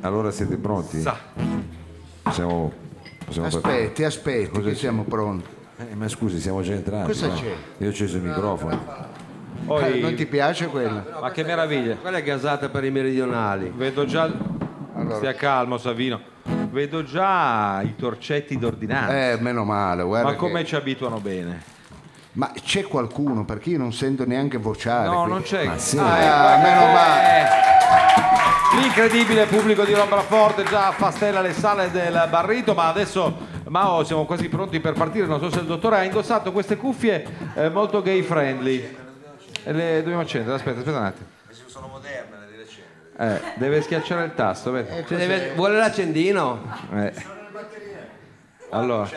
Allora siete pronti? Sa. Siamo, possiamo partire? Aspetti, aspetti, che siamo pronti. Eh, ma scusi, siamo già entrati. Cosa no? c'è? Io ho acceso il microfono. Poi, Eh, non ti piace quella? ma che meraviglia. Quella è gasata per i meridionali. Vedo già. Stia calmo, Savino. Vedo già i torcetti d'ordinanza. Eh, meno male, guarda. ma come che- ci abituano bene? Ma c'è qualcuno, perché io non sento neanche vociare. No, qui. non c'è. Ma sì. Ah, meno eh. L'incredibile pubblico di Lombraforte già affastella le sale del Barrito, ma adesso Mao siamo quasi pronti per partire. Non so se il dottore ha indossato queste cuffie eh, molto gay friendly. E le dobbiamo accendere, aspetta, aspetta un attimo. Sono moderne, le deve accendere. Eh, deve schiacciare il tasto, vedi? Ci deve- vuole l'accendino? Eh. Allora,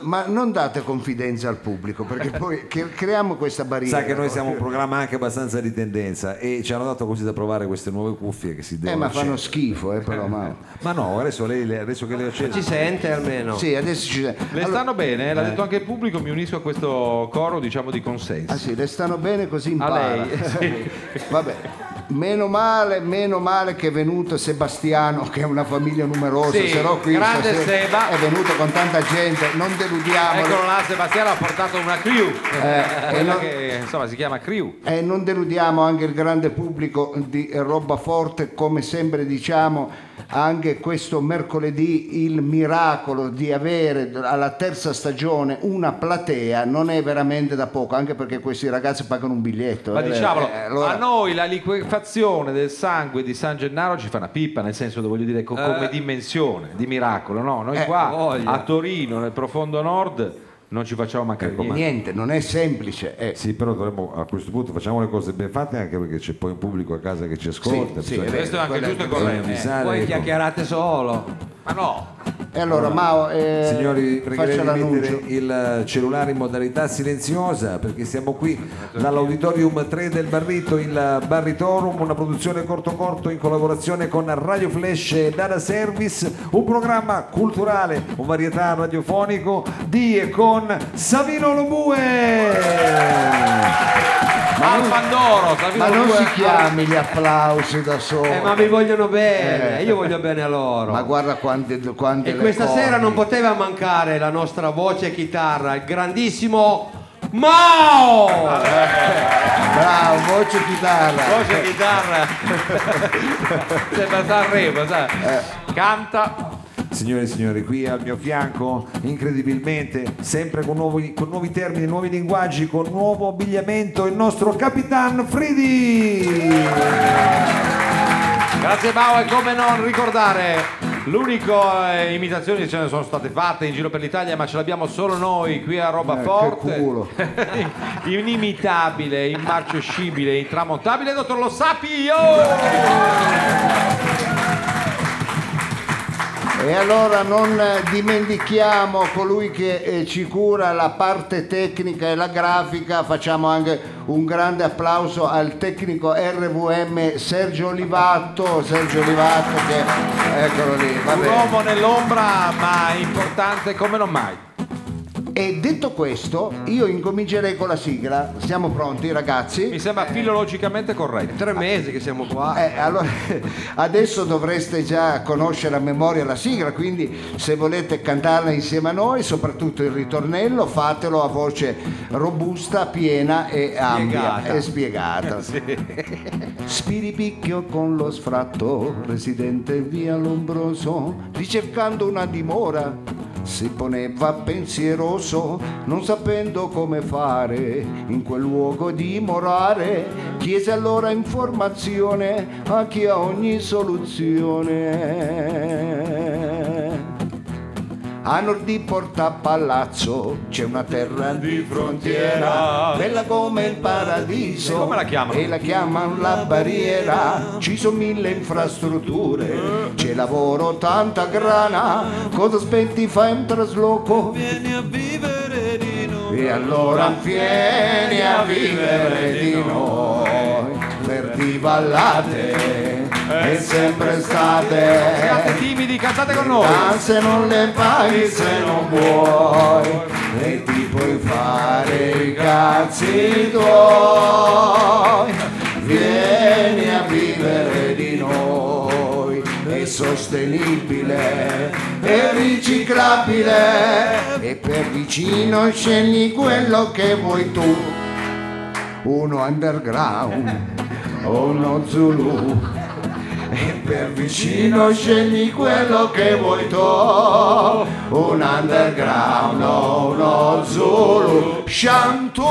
Ma non date confidenza al pubblico, perché poi che- creiamo questa barriera. Sa che noi siamo un programma anche abbastanza di tendenza e ci hanno dato così da provare queste nuove cuffie che si Eh, devono ma fanno accendere. schifo, eh, però. Ma... Ma no, adesso, lei, le- adesso che le ho accese Ci sente almeno? Sì, adesso ci le Allora- stanno bene, l'ha detto anche il pubblico, mi unisco a questo coro diciamo di consenso. Ah sì, le stanno bene così A impara. lei, sì. Vabbè, meno male, meno male che è venuto Sebastiano, che è una famiglia numerosa, Sì, se no qui grande stasera Seba. è venuto con tanta gente, non deludiamolo. Eccolo là, Sebastiano ha portato una crew, Eh, quella no- che insomma si chiama crew. E non deludiamo anche il grande pubblico di Roba Forte, come sempre diciamo, anche questo mercoledì il miracolo di avere alla terza stagione una platea non è veramente da poco, anche perché questi ragazzi pagano un biglietto. Ma eh. diciamolo, Eh, allora- a noi la liquefazione del sangue di San Gennaro ci fa una pippa, nel senso, voglio dire, co- come dimensione di miracolo, no? Noi Eh, qua voglia. a Torino, nel profondo nord, non ci facciamo mancare Ecco, niente. Niente, non è semplice. eh. Sì, però dovremmo a questo punto facciamo le cose ben fatte anche perché c'è poi un pubblico a casa che ci ascolta. Sì, sì. Questo è anche giusto e corretto. avvisare, Poi ecco. chiacchierate solo. Ma no, E allora, Mao, eh, Signori, faccia pregherei di l'annuncio. mettere il cellulare in modalità silenziosa perché siamo qui dall'Auditorium 3 del Barrito, il Barritorum, una produzione corto corto in collaborazione con Radio Flash e Data Service, un programma culturale, un varietà radiofonico di e con Savino Lobue. Al Pandoro, Ma non si chiami gli applausi da solo. Eh, ma vi vogliono bene, io voglio bene a loro. Ma guarda quante, quante E le questa corni. sera non poteva mancare la nostra voce e chitarra, il grandissimo Mao! Bravo, voce chitarra. Voce chitarra. Sembra Sanremo, sai? Canta. Signore e signori, qui al mio fianco, incredibilmente, sempre con nuovi, con nuovi termini, nuovi linguaggi, con nuovo abbigliamento, il nostro Capitan Fridi! Grazie Mao e come non ricordare l'unica eh, imitazioni ce ne sono state fatte in giro per l'Italia ma ce l'abbiamo solo noi qui a Roba Eh, che Forte culo. inimitabile, immarcioscibile, intramontabile dottor Lo Sapi oh! E allora non dimentichiamo colui che eh, ci cura la parte tecnica e la grafica, facciamo anche un grande applauso al tecnico RVM Sergio Olivatto, Sergio Olivatto che eccolo lì, un uomo nell'ombra ma importante come non mai E detto questo, io incomincerei con la sigla. Siamo pronti ragazzi? mi sembra filologicamente corretto Tre mesi che siamo qua. Eh, allora, adesso dovreste già conoscere a memoria la sigla, quindi se volete cantarla insieme a noi, soprattutto il ritornello, fatelo a voce robusta, piena e ampia Spiegata. e spiegata. Spiripicchio con lo sfratto, residente via Lombroso, ricercando una dimora. Si poneva pensieroso, non sapendo come fare in quel luogo dimorare. Chiese allora informazione a chi ha ogni soluzione. A nord di Porta Palazzo c'è una terra di frontiera, bella come il paradiso. E come la chiamano? E la chiamano la barriera. Ci sono mille infrastrutture, c'è lavoro, tanta grana. Cosa aspetti? Fai un trasloco. Vieni a vivere di noi. E allora vieni a vivere di noi, per di vallate è sempre siate state. timidi cantate con noi. Se non le paghi se non vuoi. E ti puoi fare i cazzi tuoi. Vieni a vivere di noi. Sostenibile e riciclabile. E per vicino scegli quello che vuoi tu. Uno underground o uno Zulu e per vicino scegli quello che vuoi tu un underground o uno Zulu Shantu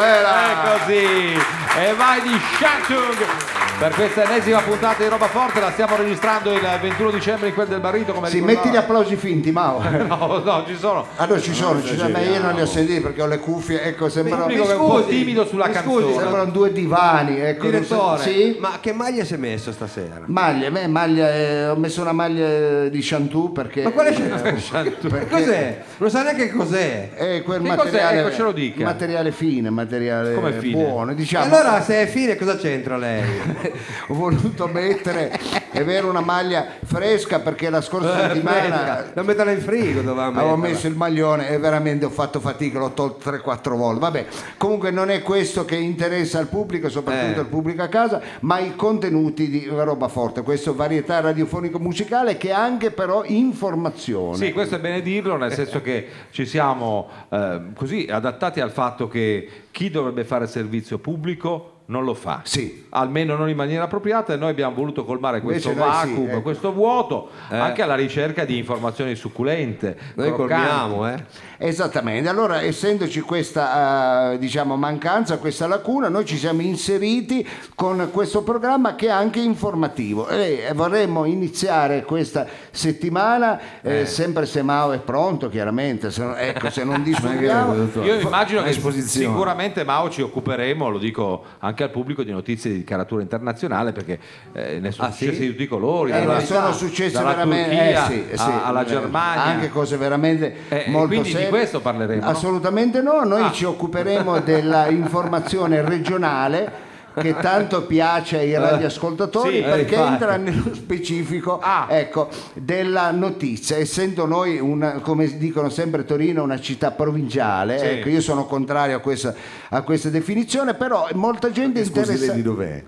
È così. E vai di Shantung. Per questa ennesima puntata di Roba Forte la stiamo registrando il 21 dicembre in quel del Barrito come Sì, ricordava- metti gli applausi finti, Mao. No, no, ci sono. Allora ci sono, ci sono, ma io non li ho sentiti perché ho le cuffie, ecco, sembrano, pubblico che è un po' scusi, timido sulla mi canzone. scusi, sembrano due divani. Ecco, non so- Direttore, Sì? ma che maglia si è messo stasera? Maglia, a me maglia, eh, ho messo una maglia di Shantu perché... Ma quale eh, Ma cos'è? Non sa neanche che cos'è. è quel Che materiale, cos'è? Ecco, ce lo dica. materiale fine, materiale Come fine? buono. E Diciamo, allora se è fine cosa c'entra lei? ho voluto mettere e avere una maglia fresca perché la scorsa settimana Fresca. Da metterla in frigo doveva Avevo messo il maglione e veramente ho fatto fatica, l'ho tolto 3-4 volte. Vabbè, comunque non è questo che interessa al pubblico, soprattutto Eh. al pubblico a casa, ma i contenuti di roba forte, questo varietà radiofonico musicale che è anche però informazione. Sì, questo è bene dirlo, nel senso che ci siamo eh, così adattati al fatto che chi dovrebbe fare servizio pubblico non lo fa. Sì. Almeno non in maniera appropriata e noi abbiamo voluto colmare questo Invece noi sì, vacuum, ecco. questo vuoto, anche alla ricerca di informazioni succulente. Noi croccanti. colmiamo, eh? Esattamente, allora essendoci questa eh, diciamo, mancanza, questa lacuna, noi ci siamo inseriti con questo programma che è anche informativo e vorremmo iniziare questa settimana, eh, sempre se Mao è pronto chiaramente, se ecco, se non dottore. Io immagino che sicuramente Mao ci occuperemo, lo dico anche al pubblico, di notizie di caratura internazionale perché eh, ne sono Ah, sì? successe di tutti i colori. Eh, dalla- ne sono successe veramente Turchia eh, sì, sì, a- alla eh, Germania. anche cose veramente Eh, molto quindi di serie. questo parleremo, no? assolutamente no noi Ah. ci occuperemo della informazione regionale che tanto piace ai radioascoltatori sì, perché eh, infatti. entra nello specifico Ah. ecco, della notizia essendo noi una, come dicono sempre Torino una città provinciale Sì. ecco, io sono contrario a questa, a questa definizione però molta gente interessa di dov'è?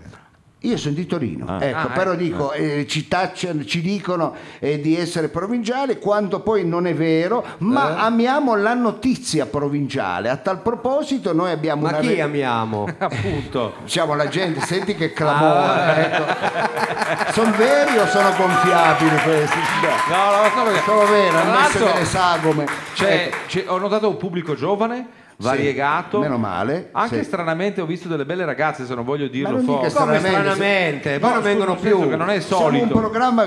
Io sono di Torino, ecco, Ah, però ecco. dico, eh, ci, tacciano- ci dicono eh, di essere provinciali quando poi non è vero, ma Eh? amiamo la notizia provinciale. A tal proposito noi abbiamo Ma una... chi re- amiamo? Appunto. Diciamo la gente, senti che Ah. clamore, ecco. Sono veri o sono gonfiabili questi? No, No, no, no, sono veri, hanno messo delle sagome. c'è- Ecco, ho notato un pubblico giovane, variegato. meno male, Anche sì. stranamente ho visto delle belle ragazze, se non voglio dirlo forte. Come Stranamente, stranamente? Poi No, non vengono più. che non è Siamo un solito. programma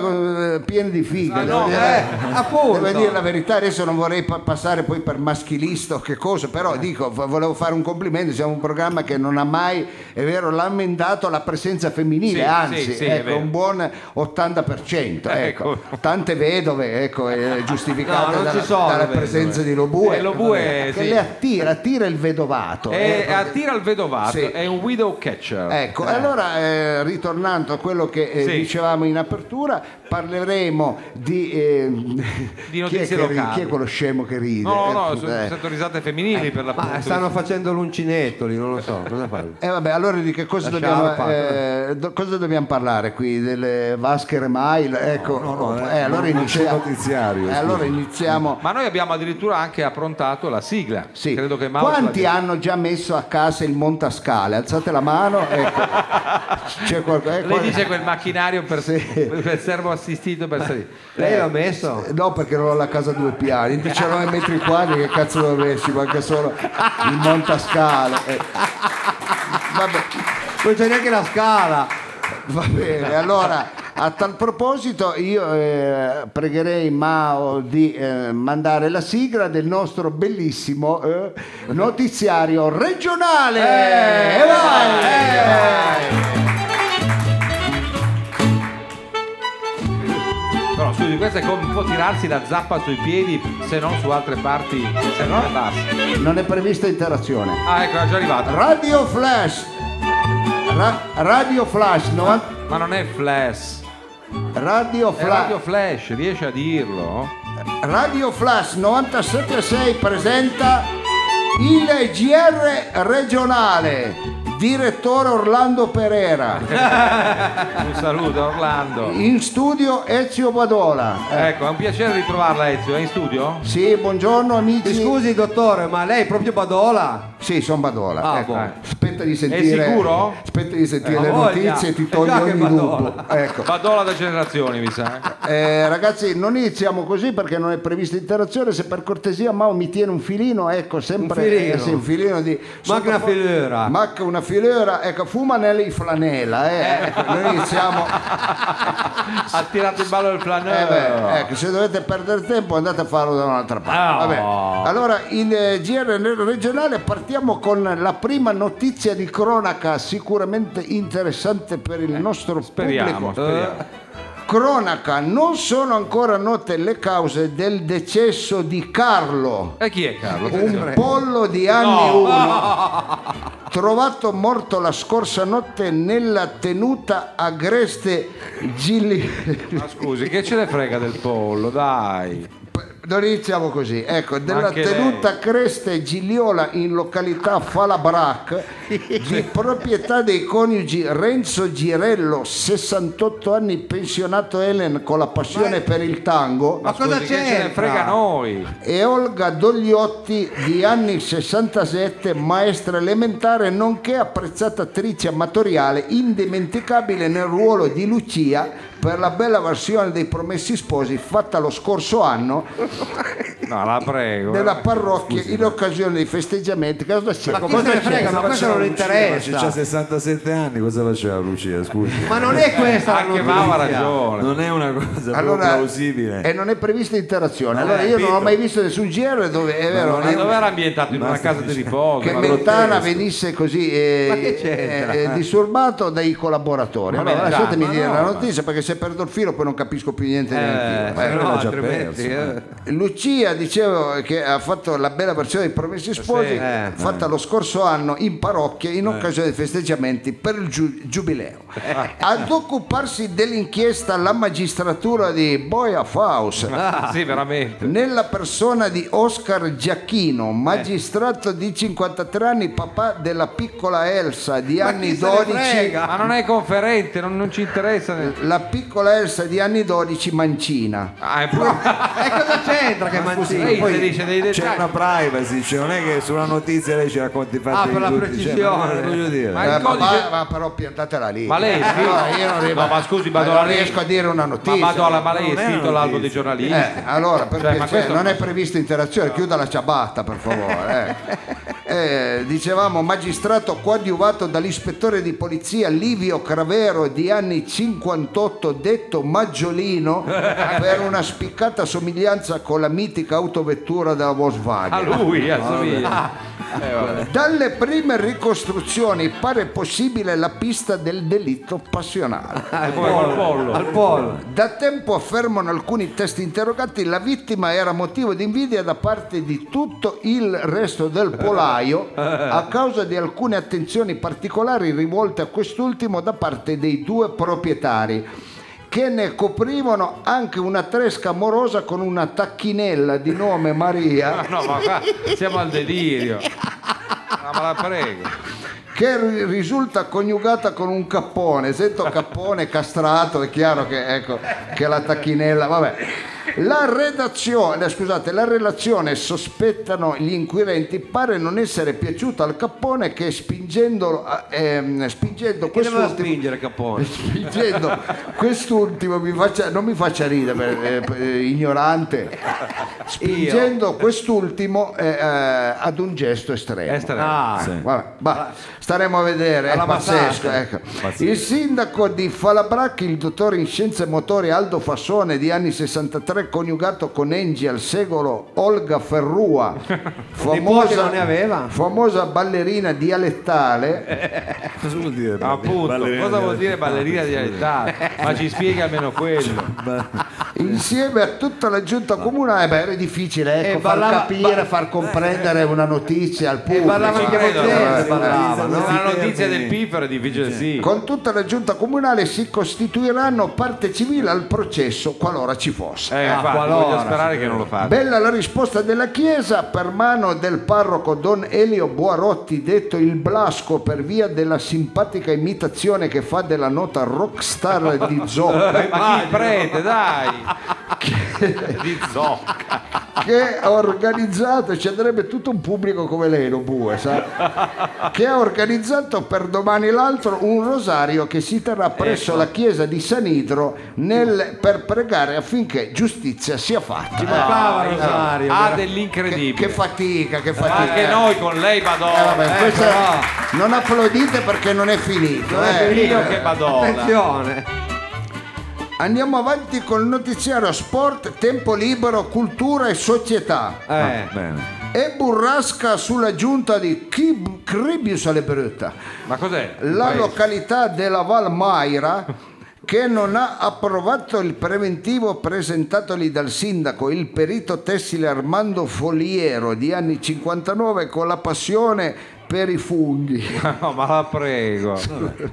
eh, pieno di fighe. Ah, no, dire. eh, appunto. Devo dire la verità, adesso non vorrei pa- passare poi per maschilista o che cosa, però dico, v- volevo fare un complimento, siamo un programma che non ha mai, è vero, lamentato la presenza femminile, Sì, anzi, sì, sì, è ecco, un buon 80%, ecco. Ecco. tante vedove, ecco, eh, giustificate No, dalla, dalla vedove. presenza di Lobue, Eh, Lobue, che sì. le attira, attira il vedovato. E ecco. attira il vedovato, Sì. è un widow catcher. Ecco, allora eh, ritornando a quello che eh, Sì. dicevamo in apertura, parleremo di, eh, chi, è notizie che ri- locali. chi è quello scemo che ride? No, no, Eh, sono eh. sento risate femminili per l'appunto. Ma stanno facendo l'uncinetto lì, non lo so. Cosa fanno? Eh, vabbè, allora di che cosa, La dobbiamo, eh, do- cosa dobbiamo parlare qui? Delle vasche remail? Ecco, No, no, no, eh, allora iniziamo. notiziario, eh, allora iniziamo. Ma noi abbiamo addirittura anche approntato la sigla. Sì. Credo che Mao Quanti ce l'ha- hanno già messo a casa il montascale? Alzate la mano. Ecco. C'è qualcosa. eh, Lei dice quel macchinario per, Sì. per il servo assistito per salire. Lei l'ha messo? Eh, No, perché non ho la casa a due piani, in 19 metri quadri, che cazzo dovresti, manca solo il montascale. eh. Vabbè, Non c'è neanche la scala. va bene, allora a tal proposito io eh, pregherei Mao di eh, mandare la sigla del nostro bellissimo eh, notiziario regionale. Eh, E vai! Però scusi, questo è come po' tirarsi la zappa sui piedi, se non su altre parti, se basse. Non è prevista interazione. Ah, ecco, è già arrivato. Radio Flash. Ra- Radio Flash, no? Ma non è flash, Radio è Flash. radio flash, riesce a dirlo? Radio Flash 976 presenta il GR regionale direttore Orlando Pereira, Un saluto Orlando. in studio Ezio Badola. Ecco, è un piacere ritrovarla Ezio, è in studio? Sì, buongiorno Mi amici. scusi dottore, ma lei è proprio Badola? Sì, sono Badola. Ah, ecco. buono. Aspetta di sentire. sicuro? Aspetta di sentire Eh, le voglia. notizie e ti È togli ogni Badola. dubbio. Ecco. Badola da generazioni, mi sa. Eh, ragazzi, non iniziamo così perché non è prevista interazione. Se per cortesia Mao mi tiene un filino, ecco, sempre Un filino. eh, sì, un filino di. Manca una filera. Manca una filera, ecco, fumanelli in flanella. Eh. Ecco, noi iniziamo. Ha tirato in ballo il Eh flanello. beh, ecco, se dovete perdere tempo andate a farlo da un'altra parte. Vabbè. Allora, in eh, GR regionale partiamo con la prima notizia di cronaca sicuramente interessante per il nostro Speriamo, pubblico. speriamo. Cronaca, non sono ancora note le cause del decesso di Carlo, E chi è Carlo? un pollo di anni uno, trovato morto la scorsa notte nella tenuta agreste Gilli. Ma scusi, che ce ne frega del pollo, dai. Non iniziamo così, ecco, della tenuta Creste Gigliola in località Falabrac, di proprietà dei coniugi Renzo Girello, 68 anni, pensionato Elen con la passione per il tango, Ma cosa Scusi, che ce ne frega noi? e Olga Dogliotti, di anni 67, maestra elementare, nonché apprezzata attrice amatoriale, indimenticabile nel ruolo di Lucia per la bella versione dei Promessi Sposi fatta lo scorso anno No, la prego. nella eh. parrocchia in occasione dei festeggiamenti. Cosa c'è? Ma chi Cosa se ne frega, ma questo non C'ha interessa. 67 anni, cosa faceva Lucia? Scusi. Ma non è questa la Anche. Mao ha ragione. Non è una cosa Allora, plausibile. e non è prevista interazione. Allora io non ho mai visto nessun GR dove è vero Ma dove era ambientato? In una casa di riposo? che Mentana venisse così eh, eh, eh, disturbato dai collaboratori. Ma Allora lasciatemi dire la notizia perché se perdo il filo poi non capisco più niente Eh, se no, già perso. Eh. Lucia dicevo che ha fatto la bella versione dei Promessi Sposi Sì. Eh. fatta lo scorso anno in parrocchia in occasione dei festeggiamenti per il giu- giubileo. Ad occuparsi dell'inchiesta la magistratura di Boia Faus Ah, sì, veramente. nella persona di Oscar Giacchino, magistrato di 53 anni, papà della piccola Elsa di Ma anni chi se ne 12. frega? Ma non è conferente, non, non ci interessa. La piccola Elsa di anni 12 mancina. Ah, è pure... E cosa c'entra che manzini? Lei Poi dice dei C'è una privacy, cioè non è che su una notizia lei ci racconti i fatti Ah, per la tutti, precisione. cioè, ma voglio dire. Ma il Eh, codice- ma, ma però piantatela lì. Ma lei è scritto- Allora, io non, No, ma scusi, ma non riesco a dire una Ma notizia. Madonna, ma lei è Non è iscritto una all'albo dei notizia. giornalisti? Eh, allora, perché Cioè, ma cioè, questo- non è prevista interazione, chiuda la ciabatta per favore. eh. Eh, dicevamo, magistrato coadiuvato dall'ispettore di polizia Livio Cravero di anni 58, detto Maggiolino, per una spiccata somiglianza con la mitica autovettura della A Volkswagen. lui assomiglia. Eh, vabbè. Dalle prime ricostruzioni pare possibile la pista del delitto passionale. Come col pollo. Al pollo. Da tempo affermano alcuni testi interrogati la vittima era motivo di invidia da parte di tutto il resto del polaio a causa di alcune attenzioni particolari rivolte a quest'ultimo da parte dei due proprietari che ne coprivano anche una tresca amorosa con una tacchinella di nome Maria No, ma qua siamo al delirio. Ma la prego. che ri- risulta coniugata con un cappone. Sento cappone castrato, è chiaro che, ecco, che la tacchinella, vabbè. La redazione, scusate, la relazione sospettano gli inquirenti pare non essere piaciuta al cappone che spingendo, ehm, spingendo quest'ultimo Capone? spingendo quest'ultimo mi faccia- non mi faccia ridere eh, eh, ignorante spingendo quest'ultimo eh, eh, ad un gesto estremo Esther, Ah, Vabbè, va, staremo a vedere, è Alla pazzesco. basata. ecco. Il sindaco di Falabracchi, il dottore in scienze motorie Aldo Fassone, di anni 63, coniugato con Engi al secolo Olga Ferrua, Nipoti non ne aveva? famosa ballerina dialettale. Cosa vuol dire? appunto, ballerina cosa vuol dire ballerina dialettale? Ma ci spiega almeno quello. Ba- insieme a tutta la giunta comunale, beh, era difficile ecco, E far ballava- capire, far comprendere una notizia al pubblico. ballava anche Bottese, eh, ballava, no? la notizia del piffero è difficile sì. Con tutta la giunta comunale si costituiranno parte civile al processo qualora ci fosse. Eh, infatti, qualora, voglio sperare che non lo faccia. Bella la risposta della Chiesa per mano del parroco Don Elio Buarotti, detto il Blasco per via della simpatica imitazione che fa della nota rockstar di Zocca, Eh, Ma chi prete, dai! di zocca. Che ha organizzato, ci andrebbe tutto un pubblico come lei, lo bue, sa? che ha organizzato per domani l'altro un rosario che si terrà presso Ecco. la chiesa di San Idro nel- per pregare affinché giustizia sia fatta. Brava Rosario. Ha Che, dell'incredibile. che fatica, che fatica. Anche noi con lei, Eh, Madonna. vabbè, Eh, questa- però- non applaudite perché non è finito. eh. Dio che Madonna. Attenzione. Andiamo avanti col notiziario sport, tempo libero, cultura e società. Eh. Bene. E burrasca sulla giunta di Kib- Cribius alle Brutta, Ma cos'è? la località della Val Maira che non ha approvato il preventivo presentatogli dal sindaco, il perito tessile Armando Foliero di anni 59 con la passione per i funghi. No, ma la prego.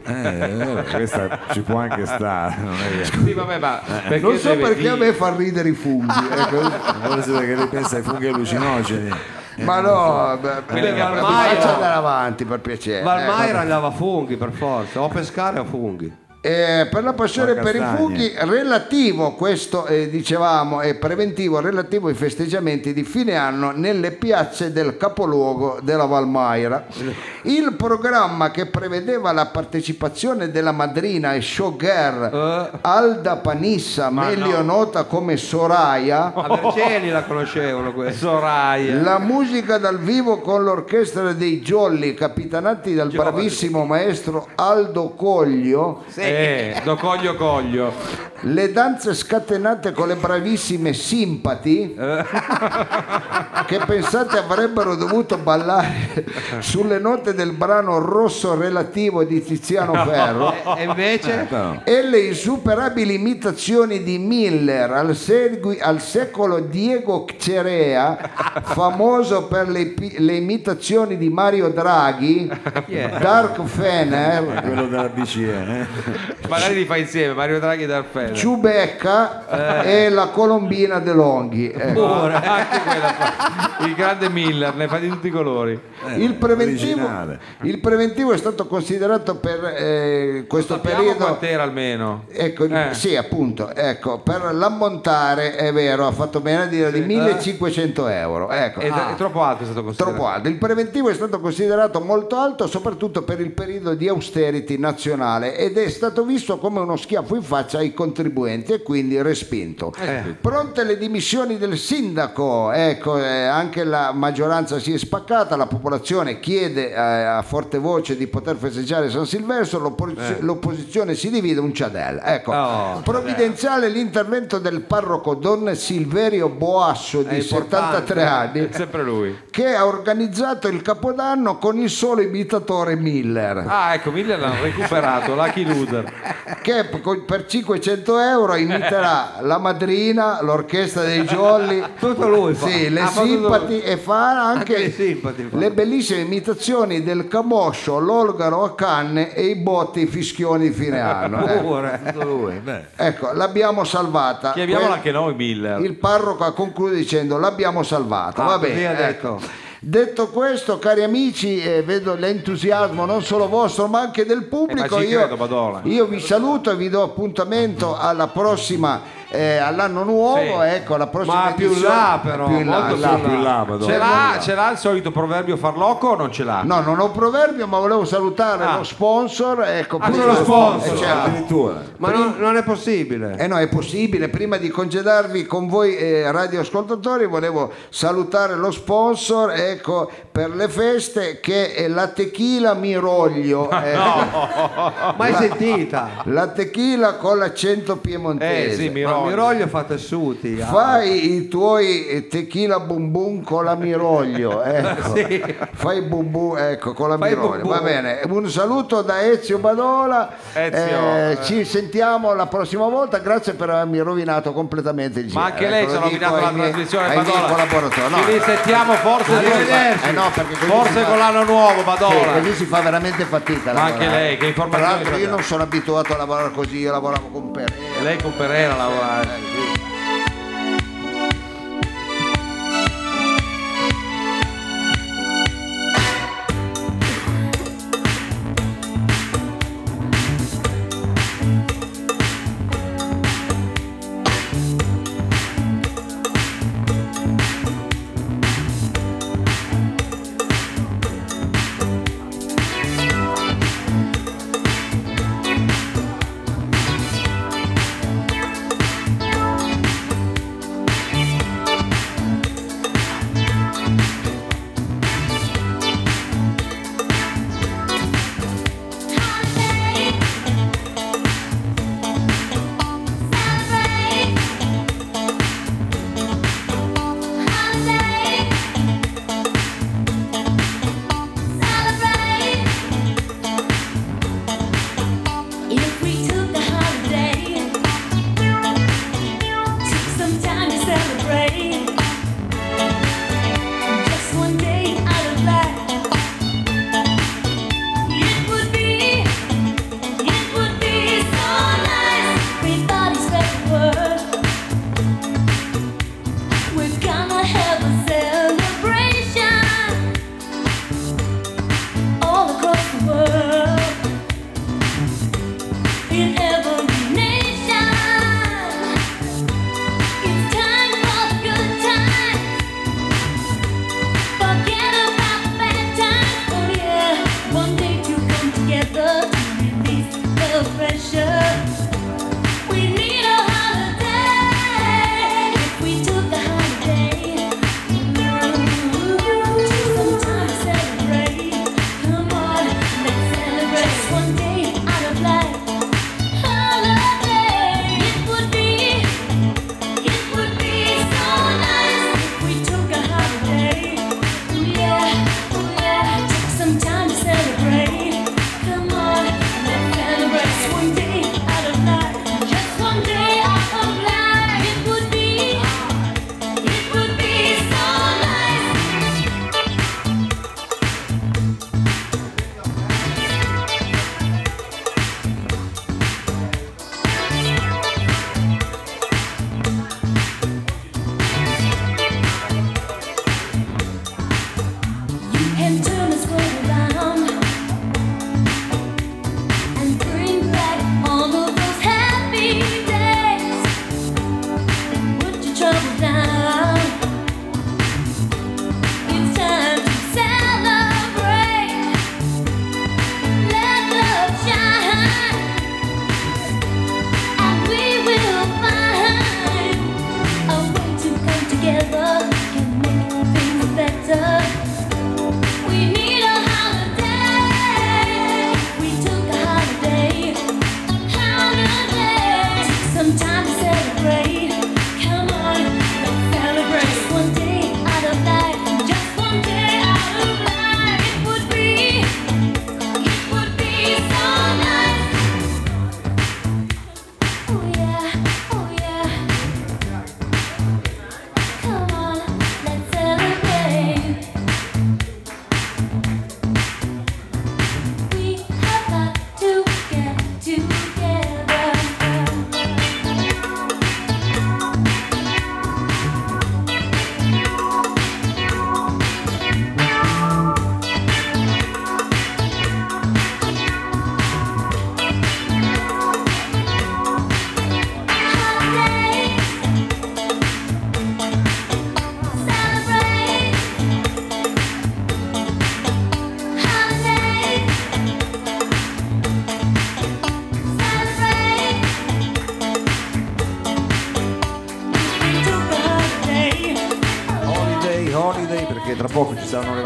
Eh, questa ci può anche stare, non è che... Sì, vabbè, ma perché Non so perché a dire- me fa ridere i funghi. ecco. Vuole sapere che lei pensa ai funghi allucinogeni. Ma no, faccia andare avanti per piacere. Valmaira Eh, andava a funghi per forza, o a pescare o a funghi. Eh, per la passione per i funghi relativo, questo eh, dicevamo è preventivo relativo ai festeggiamenti di fine anno nelle piazze del capoluogo della Valmaira. Il programma che prevedeva la partecipazione della madrina e showgirl Alda Panissa, meglio nota come Soraya, A Vercelli la conoscevano questa. Soraya. la musica dal vivo con l'orchestra dei Jolly, capitanati dal bravissimo maestro Aldo Coglio. Eh, do coglio coglio. Le danze scatenate con le bravissime Simpati che pensate avrebbero dovuto ballare sulle note del brano rosso relativo di Tiziano Ferro E invece? Però, e le insuperabili imitazioni di Miller al, segui- al secolo Diego Cerea famoso per le, le imitazioni di Mario Draghi Dark Fener quello della BCE. Eh. Magari li fa insieme, Mario Draghi e Darfede. Ciubecca e la Colombina De Longhi ecco. Anche quella fa. Il grande Miller, ne fa di tutti i colori. Il preventivo, il preventivo è stato considerato per eh, questo periodo. quant'era almeno. Ecco, Eh. sì, appunto, ecco, per l'ammontare è vero, ha fatto bene a dire di 1500 euro. Ecco. È, è troppo alto è stato considerato. Troppo alto. Il preventivo è stato considerato molto alto soprattutto per il periodo di austerity nazionale ed è stato visto come uno schiaffo in faccia ai contribuenti e quindi respinto. Pronte le dimissioni del sindaco, ecco, eh, anche la maggioranza si è spaccata, la popolazione chiede eh, a forte voce di poter festeggiare San Silvestro, l'opposi- l'opposizione si divide un ciadello. Ecco, Oh, provvidenziale l'intervento del parroco Don Silverio Boasso di importante. 73 anni che ha organizzato il capodanno con il solo imitatore Miller Ah, ecco, Miller l'hanno recuperato, Lucky Loser. Che per 500 euro imiterà la madrina, l'orchestra dei Jolly Tutto lui fa. sì, le fatto simpati e fa anche, Anche le simpati fa. le bellissime imitazioni del camoscio, l'olgaro a canne e i botti fischioni di fine anno ecco. Pure. Lui. Ecco, l'abbiamo salvata Chiamiamola Que- anche noi Miller. il parroco conclude dicendo l'abbiamo salvata Ah, va bene ecco. Detto. questo cari amici eh, vedo l'entusiasmo non solo vostro ma anche del pubblico Eh, ma io, credo, io vi saluto e vi do appuntamento alla prossima eh, all'anno nuovo Sì. ecco la prossima Ma più in edizione- là però, più in là, molto sì. Là, più in là, Madonna. Ce l'ha, ce l'ha il solito proverbio farlocco o non ce l'ha? No, non ho proverbio, ma volevo salutare Ah. lo sponsor. Ecco, Ah, c'è lo sponsor. Eh, certo. Addirittura. Ma non, non è possibile. Eh no, è possibile. Prima di congedarvi con voi eh, radioascoltatori, volevo salutare lo sponsor ecco, per le feste che è la Tequila Miroglio. eh. Mai sentita. La tequila con l'accento Eh piemontese. sì, Ma roglio. Miroglio. Miroglio fa tessuti. ah. Fai i tuoi tequila bum bum con la Miroglio, ecco. Sì. Fai bum bum, ecco, con la Fai Miroglio, bum va bene. Un saluto da Ezio Badola. Ezio, Eh, eh. Ci sentiamo la prossima volta, grazie per avermi rovinato completamente il giro. Ma anche lei Ecco, ci ha rovinato la miei- trasmissione, Badola. No, Ci risentiamo forse, eh, no, forse fa- con l'anno nuovo, Sì, Badola. così si fa veramente fatica. Ma anche lei, che informazioni Tra l'altro io non sono abituato a lavorare così, io lavoravo con Pereira. Lei con Pereira lavora. Eh,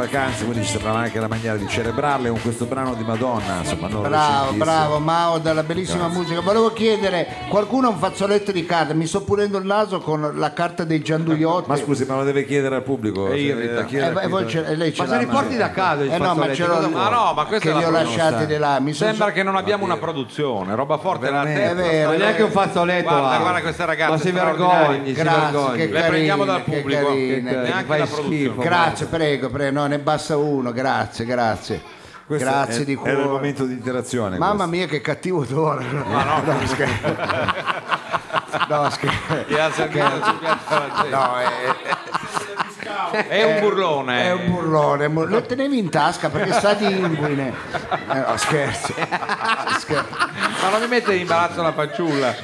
vacanze, quindi ci sarà anche la maniera di celebrarle con questo brano di Madonna, insomma, non Bravo, bravo Mao della bellissima musica. Volevo chiedere, qualcuno ha un fazzoletto di carta? Mi sto pulendo il naso con la carta dei Gianduiotti. Ma scusi, ma lo deve chiedere al pubblico? E chi era Eh, beh, qui- voi ce- eh, lei ce Ma l'ha, se li porti da casa Eh no, ma ce l'ho cosa Ma no, ma questa che è li ho la lasciati di là. Mi Sembra che non abbiamo una produzione, roba forte la terra. È vero, Ma è neanche un fazzoletto Guarda, guarda queste ragazze Ma si vergogni, si Grazie, vergogni. Le prendiamo dal pubblico, neanche la produzione. Grazie, prego, prego. No, ne basta uno. Grazie, grazie. Questo grazie è- di cuore. Era il momento di interazione. Mamma questo. mia, che cattivo odore. No, no, scherzo. No, scherzo. Alla gente. No, è, È un burlone. è un burlone. Lo tenevi in tasca perché sa di inguine. Eh, no, scherzo. Scherzo. Ma non mi mette in imbarazzo la fanciulla.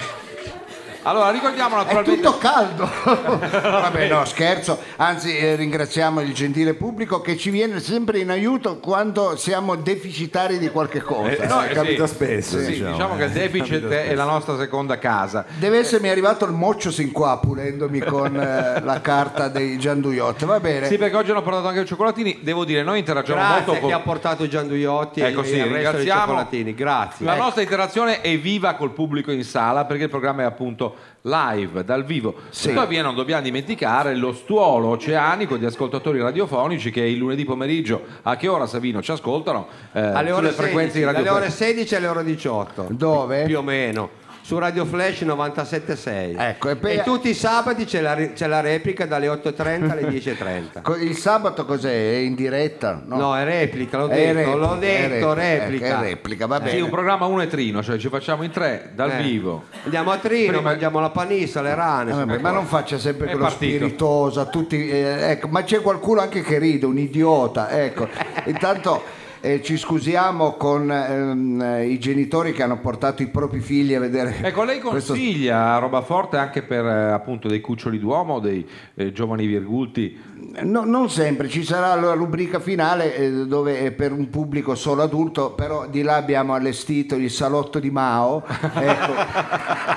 Allora, ricordiamo È naturalmente... tutto caldo. Vabbè, no, scherzo. Anzi, eh, ringraziamo il gentile pubblico che ci viene sempre in aiuto quando siamo deficitari di qualche cosa. Eh, no, eh, capita sì. spesso, Sì, diciamo, diciamo che il eh. deficit è la nostra seconda casa. Deve essermi arrivato il moccio sin qua pulendomi con eh, la carta dei Gianduiotti. Va bene. Sì, perché oggi hanno portato anche i cioccolatini. Devo dire, noi interagiamo Grazie molto a chi con... ha portato i Gianduiotti Ecco, e sì, dei ringraziamo. cioccolatini. Grazie. La nostra interazione è viva col pubblico in sala perché il programma è appunto live, dal vivo. Tuttavia non dobbiamo dimenticare lo stuolo oceanico di ascoltatori radiofonici che il lunedì pomeriggio, a che ora Savino ci ascoltano? Eh, alle ore sulle frequenze 16, di Radio dalle ore Flash. 16 alle ore 18 Dove? più o meno su Radio Flash 97.6 Ecco, e e, poi- tutti i sabati c'è la, c'è la replica dalle 8.30 alle 10.30 Co- Il sabato cos'è? È in diretta? no. è replica l'ho È detto l'ho replica, è detto replica, replica, ecco, è replica, va Sì, bene. un programma uno e trino, cioè ci facciamo in tre dal Eh. vivo. andiamo a Trino Prima- mangiamo la panissa le rane Eh, vabbè, ma non faccia sempre È quello partito. spiritoso, a tutti, eh, ecco, ma c'è qualcuno anche che ride, un idiota. Ecco. Intanto eh, ci scusiamo con ehm, eh, i genitori che hanno portato i propri figli a vedere. Ecco, lei questo- consiglia roba forte anche per eh, appunto dei cuccioli d'uomo, dei eh, giovani virgulti. No, non sempre, ci sarà la rubrica finale eh, dove è per un pubblico solo adulto, però di là abbiamo allestito il salotto di Mao, ecco,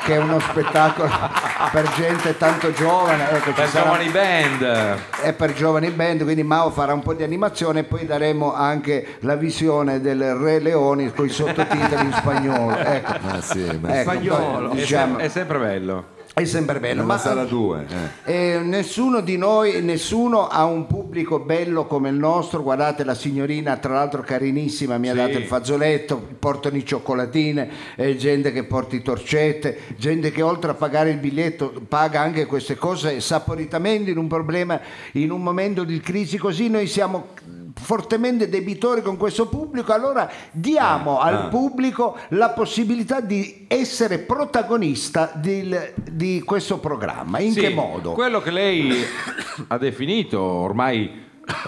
che è uno spettacolo per gente tanto giovane. Ecco, Per sarà- giovani band. è per giovani band, quindi Mao farà un po' di animazione e poi daremo anche la visione del Re Leoni con i sottotitoli in spagnolo. Ecco. Ah, sì, ma Ecco, Spagnolo. poi, È, diciamo, sem- è sempre bello. È sempre bello. nella Ma sala 2. eh, nessuno di noi, nessuno ha un pubblico bello come il nostro. Guardate, la signorina, tra l'altro carinissima, mi ha Sì. dato il fazzoletto, portano i cioccolatine, eh, gente che porta i torcette, gente che oltre a pagare il biglietto paga anche queste cose saporitamente in un problema, in un momento di crisi così. Noi siamo fortemente debitori con questo pubblico allora diamo al pubblico la possibilità di essere protagonista del- di questo programma in Sì, che modo? Quello che lei ha definito ormai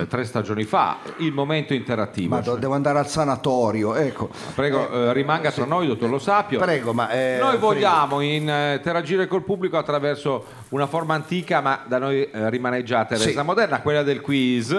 tre stagioni fa, il momento interattivo. Ma do- devo andare al sanatorio, ecco. Prego, eh, rimanga tra noi, dottor Lo Sapio. Prego, ma eh, Noi prego. vogliamo in- eh, interagire col pubblico attraverso una forma antica ma da noi eh, rimaneggiata e Sì. resa moderna, quella del quiz.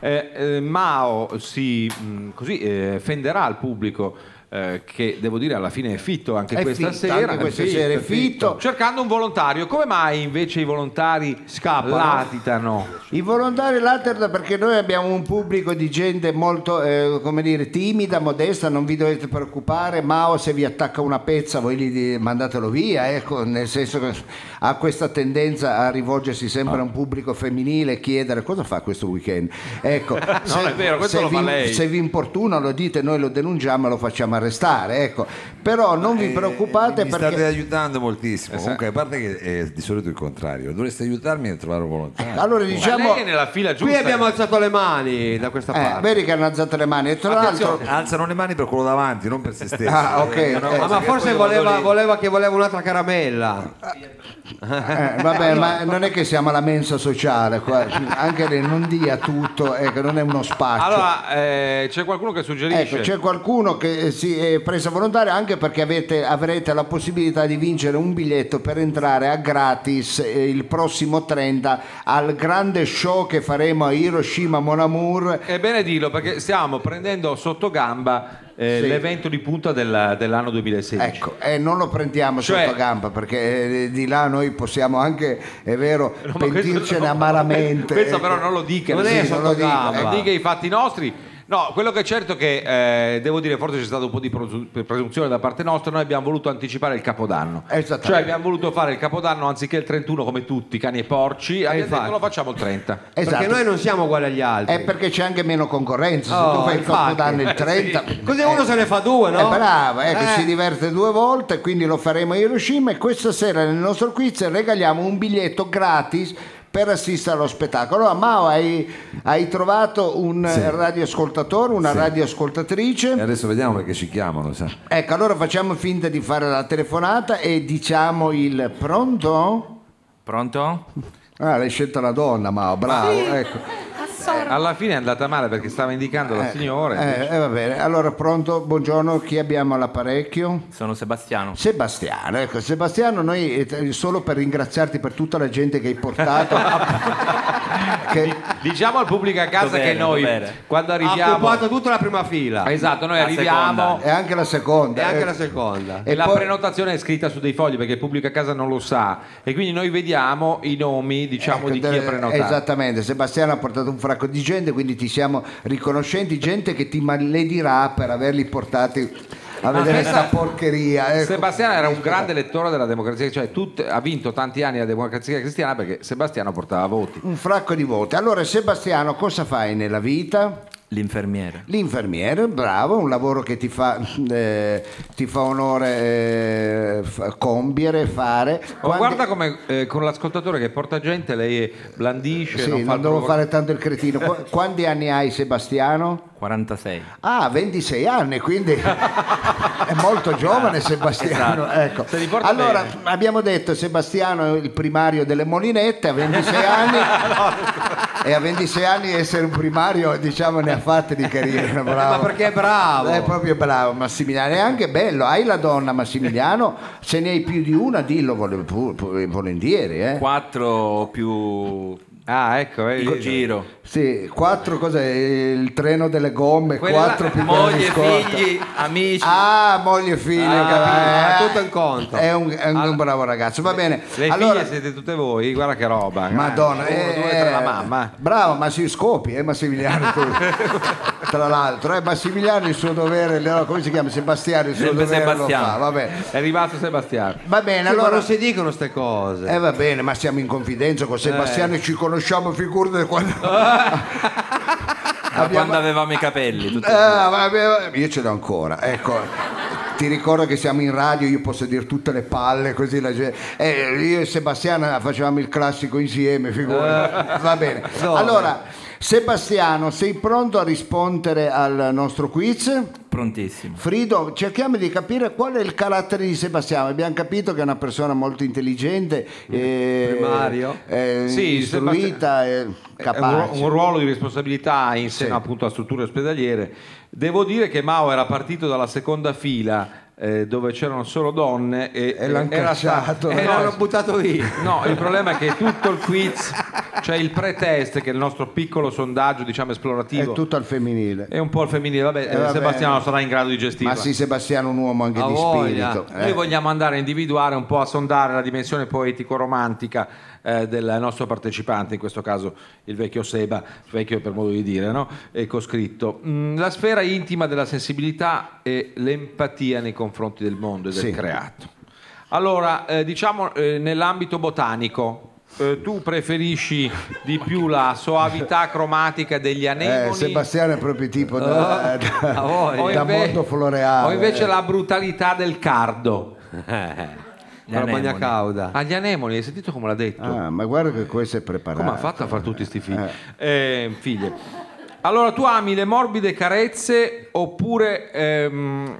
Eh, eh, Mao si mh, così, eh, fenderà al pubblico eh, che devo dire alla fine è fitto anche È questa fitto, sera. anche questa È sera è fitto. Cercando un volontario. Come mai invece i volontari Scappano? latitano? I volontari laterda perché noi abbiamo un pubblico di gente molto, eh, come dire, timida, modesta, non vi dovete preoccupare. Mao se vi attacca una pezza voi gli mandatelo via, ecco, nel senso che ha questa tendenza a rivolgersi sempre a un pubblico femminile e chiedere cosa fa questo weekend. Ecco, Non è vero, questo se lo fa vi, lei. se vi importuna lo dite, noi lo denunciamo e lo facciamo arrestare, ecco. Però non vi preoccupate Eh, mi perché... state aiutando moltissimo. Eh, Comunque, a parte che è di solito il contrario, dovreste aiutarmi a trovare un volontario. Allora Ma diciamo... lei è nella fila giusta. qui abbiamo alzato le mani da questa Eh, parte vedi che hanno alzato le mani e tra l'altro... Alzano le mani per quello davanti, non per se stessi. Ah, ok, cosa Ah, ma forse voleva, voleva che voleva un'altra caramella Eh, vabbè, ma non è che siamo alla mensa sociale qua, anche lei non dia tutto, ecco, non è uno spaccio. Allora, eh, c'è qualcuno che suggerisce. Ecco, c'è qualcuno che si è preso volontario anche perché avete- avrete la possibilità di vincere un biglietto per entrare a gratis eh, il prossimo 30 al grande show che faremo a Hiroshima Mon Amour. È bene dirlo perché stiamo prendendo sotto gamba eh, Sì. l'evento di punta del- dell'anno 2016. Ecco, e non lo prendiamo Cioè- sotto gamba perché eh, di là noi possiamo anche, è vero, No, questo- pentircene no, amaramente. Questo ecco. però non lo dica, Non è senso, sotto non gamba. non dica i fatti nostri. No, quello che è certo è che eh, devo dire, forse c'è stato un po' di presu- presunzione da parte nostra, noi abbiamo voluto anticipare il Capodanno. Esattamente. Cioè abbiamo voluto fare il Capodanno anziché il 31 come tutti, cani e porci, abbiamo detto infatti. lo facciamo il 30. Esatto. Perché noi non siamo uguali agli altri. È perché c'è anche meno concorrenza. Se Oh, tu fai il infatti. capodanno il 30, Così uno se ne fa due, no? È bravo, ecco, Eh. si diverte due volte, quindi lo faremo a Hiroshima e questa sera nel nostro quiz regaliamo un biglietto gratis per assistere allo spettacolo. Allora, Mao, hai, hai trovato un Sì. radioascoltatore, una Sì. radioascoltatrice? E adesso vediamo perché ci chiamano, sa. Ecco, allora facciamo finta di fare la telefonata e diciamo il pronto? Pronto? Ah, l'hai scelta la donna, Mao, bravo. Ecco. Alla fine è andata male perché stava indicando la signora. Eh, eh, va bene, allora pronto, buongiorno, chi abbiamo all'apparecchio? Sono Sebastiano. Sebastiano, ecco, Sebastiano, noi eh, solo per ringraziarti per tutta la gente che hai portato. che- Diciamo al pubblico a casa Dovere, che noi dovere. quando Ha arriviamo occupato tutta la prima fila. Esatto, noi La arriviamo seconda. e anche la seconda. E anche eh. la seconda. e, E la poi- prenotazione è scritta su dei fogli perché il pubblico a casa non lo sa e quindi noi vediamo i nomi diciamo Ecco, di chi è delle- prenotato. Esattamente, Sebastiano ha portato un fracco di gente, quindi ti siamo riconoscenti, gente che ti maledirà per averli portati a vedere pensa- questa porcheria. ecco. Sebastiano era un grande lettore della democrazia, cioè tut- ha vinto tanti anni la democrazia cristiana perché Sebastiano portava voti. Un fracco di voti. Allora, Sebastiano, cosa fai nella vita? L'infermiere. L'infermiere, bravo, un lavoro che ti fa, eh, ti fa onore eh, compiere, fare. Ma Quando- guarda come eh, con l'ascoltatore che porta gente lei blandisce, Sì, non non, devo provo- fare tanto il cretino. Qu- quanti anni hai, Sebastiano? 46. Ah, 26 anni, quindi è molto giovane Sebastiano. Ecco. Se li porta Allora, bene. abbiamo detto Sebastiano è il primario delle Molinette, a 26 anni. E a 26 anni essere un primario, diciamo, ne ha fatte di carriera. Bravo. Ma perché è bravo. È proprio bravo Massimiliano, è anche bello. Hai la donna Massimiliano, se ne hai più di una, dillo volentieri. Eh? 4 più Ah, ecco, il giro. Sì, quattro cos'è? Il treno delle gomme, Quella- quattro più Moglie, scorta. figli, amici. Ah, moglie e figli, Ah, capito? è tutto in conto. È un, è un- un bravo ragazzo, va bene. Le allora, figlie siete tutte voi, guarda che roba. Madonna, Eh, uno, eh, due, tre, la mamma. Bravo, ma si scopi, eh, Massimiliano. tu. Tra l'altro, eh, Massimiliano il suo dovere, no, come si chiama? Sebastiano il suo Sempre dovere Sebastiano. lo fa, va bene. È arrivato Sebastiano. Va bene, Sì, ma allora non si dicono queste cose. eh va bene, ma siamo in confidenza con Sebastiano e ci conosciamo, figurate quando... Da quando avevamo i capelli. Ah, io ce l'ho ancora, ecco. Ti ricordo che siamo in radio, io posso dire tutte le palle così la gente. eh, io e Sebastiano facevamo il classico insieme, figurati. Va bene. Allora, Sebastiano, sei pronto a rispondere al nostro quiz? Prontissimo. Frido, cerchiamo di capire qual è il carattere di Sebastiano. Abbiamo capito che è una persona molto intelligente, eh, Primario. eh, Sì, istruita, eh, capace. un ruolo di responsabilità in seno Sì. appunto a strutture ospedaliere. Devo dire che Mao era partito dalla seconda fila eh, dove c'erano solo donne e, E l'han era sta- cacciato. eh, E no, l'hanno buttato via. No, il problema è che tutto il quiz, cioè il pre-test, che è il nostro piccolo sondaggio, diciamo, È esplorativo, tutto al femminile. è un po' il femminile. Vabbè, Eh, vabbè. Sebastiano sarà in grado di gestirlo. Ma sì, Sebastiano è un uomo anche Ha di voglia. spirito. eh. Noi vogliamo andare a individuare un po' a sondare la dimensione poetico-romantica eh, del nostro partecipante, in questo caso il vecchio Seba, vecchio per modo di dire, no? e coscritto. Mm, la sfera intima della sensibilità e l'empatia nei confronti del mondo e del Sì. creato. Allora, eh, diciamo eh, nell'ambito botanico. Eh, tu preferisci di più la soavità cromatica degli Eh, anemoni Sebastiano è proprio tipo da, da- voglia. o da inve- mondo floreale. o invece la brutalità del cardo? La bagna anemoni. cauda. Agli anemoni, hai sentito come l'ha detto? Ah, ma guarda che questo è preparato. come ha fatto a fare tutti questi figli? Eh, figlie. Allora, tu ami le morbide carezze oppure... ehm,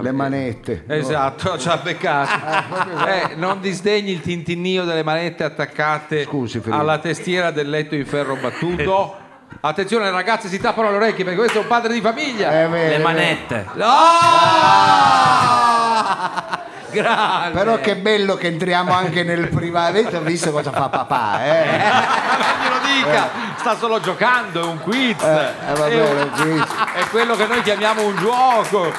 Le manette. Esatto, ci ha beccato. Eh, non disdegni il tintinnio delle manette attaccate Scusi, alla testiera del letto in ferro battuto. Attenzione, le ragazze si tappano le orecchie perché questo è un padre di famiglia. È vero, è Le manette. Grande. Però che bello che entriamo anche nel privato. Avete visto cosa fa papà? Eh? Non glielo dica, sta solo giocando, è un quiz. Eh, eh, va è, bene, un- un quiz. è quello che noi chiamiamo un gioco.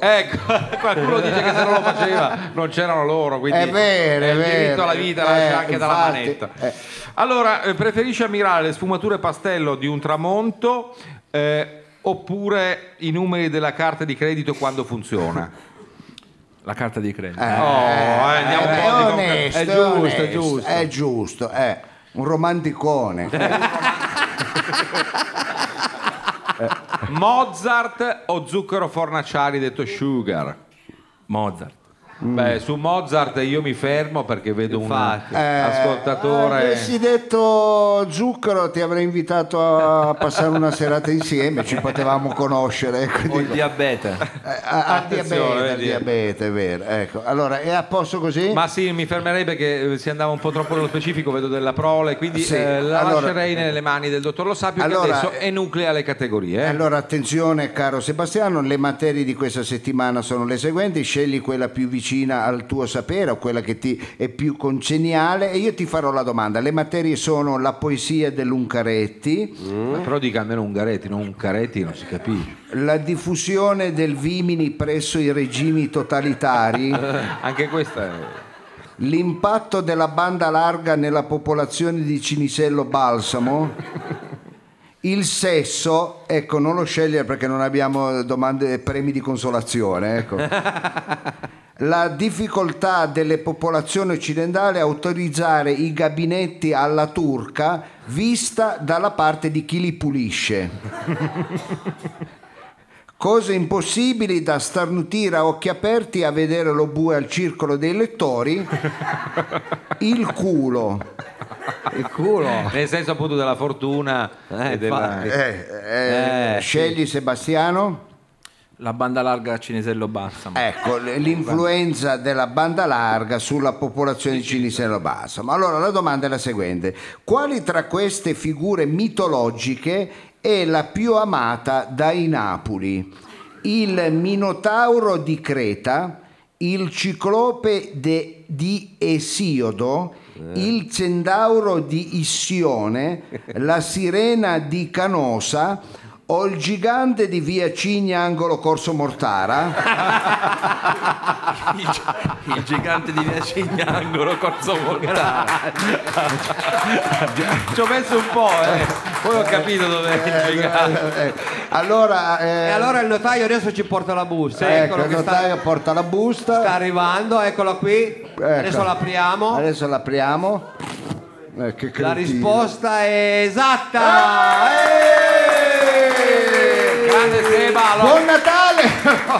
Ecco, qualcuno dice che se non lo faceva non c'erano loro, quindi È vero, è il diritto vero. alla vita Eh, anche dalla infatti, manetta. eh. Allora, eh, preferisci ammirare le sfumature pastello di un tramonto eh, oppure i numeri della carta di credito quando funziona? La carta di credito. Oh, eh, andiamo un Eh, po' è di onesto, è è giusto, è onesto, giusto. è giusto, è un romanticone. Mozart o zucchero fornaciari detto sugar? Mozart. Beh, su Mozart io mi fermo perché vedo un Infatti. Eh, ascoltatore. avessi detto zucchero ti avrei invitato a passare una serata insieme, ci potevamo conoscere. ecco, O il diabete. Eh, a- diabete, diabete, è vero. Ecco. Allora, è a posto così? Ma sì, mi fermerei perché eh, si andava un po' troppo nello specifico, vedo della prole, quindi Sì, eh, la allora- lascerei nelle mani del dottor Lo Sapio Allora, che adesso enuclea le categorie. eh. Allora attenzione caro Sebastiano, le materie di questa settimana sono le seguenti, scegli quella più vicina al tuo sapere o quella che ti è più congeniale e io ti farò la domanda. Le materie sono la poesia dell'Uncaretti, Ma Però dica almeno Ungaretti, non Uncaretti non si capisce. la diffusione del vimini presso i regimi totalitari, Anche questa è... l'impatto della banda larga nella popolazione di Cinisello Balsamo. Il sesso, ecco, non lo scegliere perché non abbiamo domande, premi di consolazione. Ecco. La difficoltà delle popolazioni occidentali a autorizzare i gabinetti alla turca vista dalla parte di chi li pulisce. Cose impossibili da starnutire a occhi aperti a vedere lo bue al circolo dei lettori. Il culo. Il culo. Nel senso appunto della fortuna Eh, della... Eh, eh, Eh, scegli Sebastiano. La banda larga Cinesello Balsamo. Ecco, l'influenza della banda larga sulla popolazione di Cinisello Balsamo. Allora la domanda è la seguente: quali tra queste figure mitologiche è la più amata dai Napoli? Il Minotauro di Creta, il Ciclope de- di Esiodo, il Centauro di Issione, la Sirena di Canosa o il gigante di via Cigna angolo Corso Mortara? Il, gi- il gigante di Via Cignangolo, Corso Volgare. Ci ho messo un po', eh. poi ho capito dove è il gigante. Eh, allora, eh, E allora il notaio adesso ci porta la busta. ecco, Eccolo il che notaio sta, porta la busta. sta arrivando, eccola qui. Adesso l'apriamo. Adesso l'apriamo. Eh, che La cretino. risposta è esatta. Eh! Grande Seba, Buon Natale!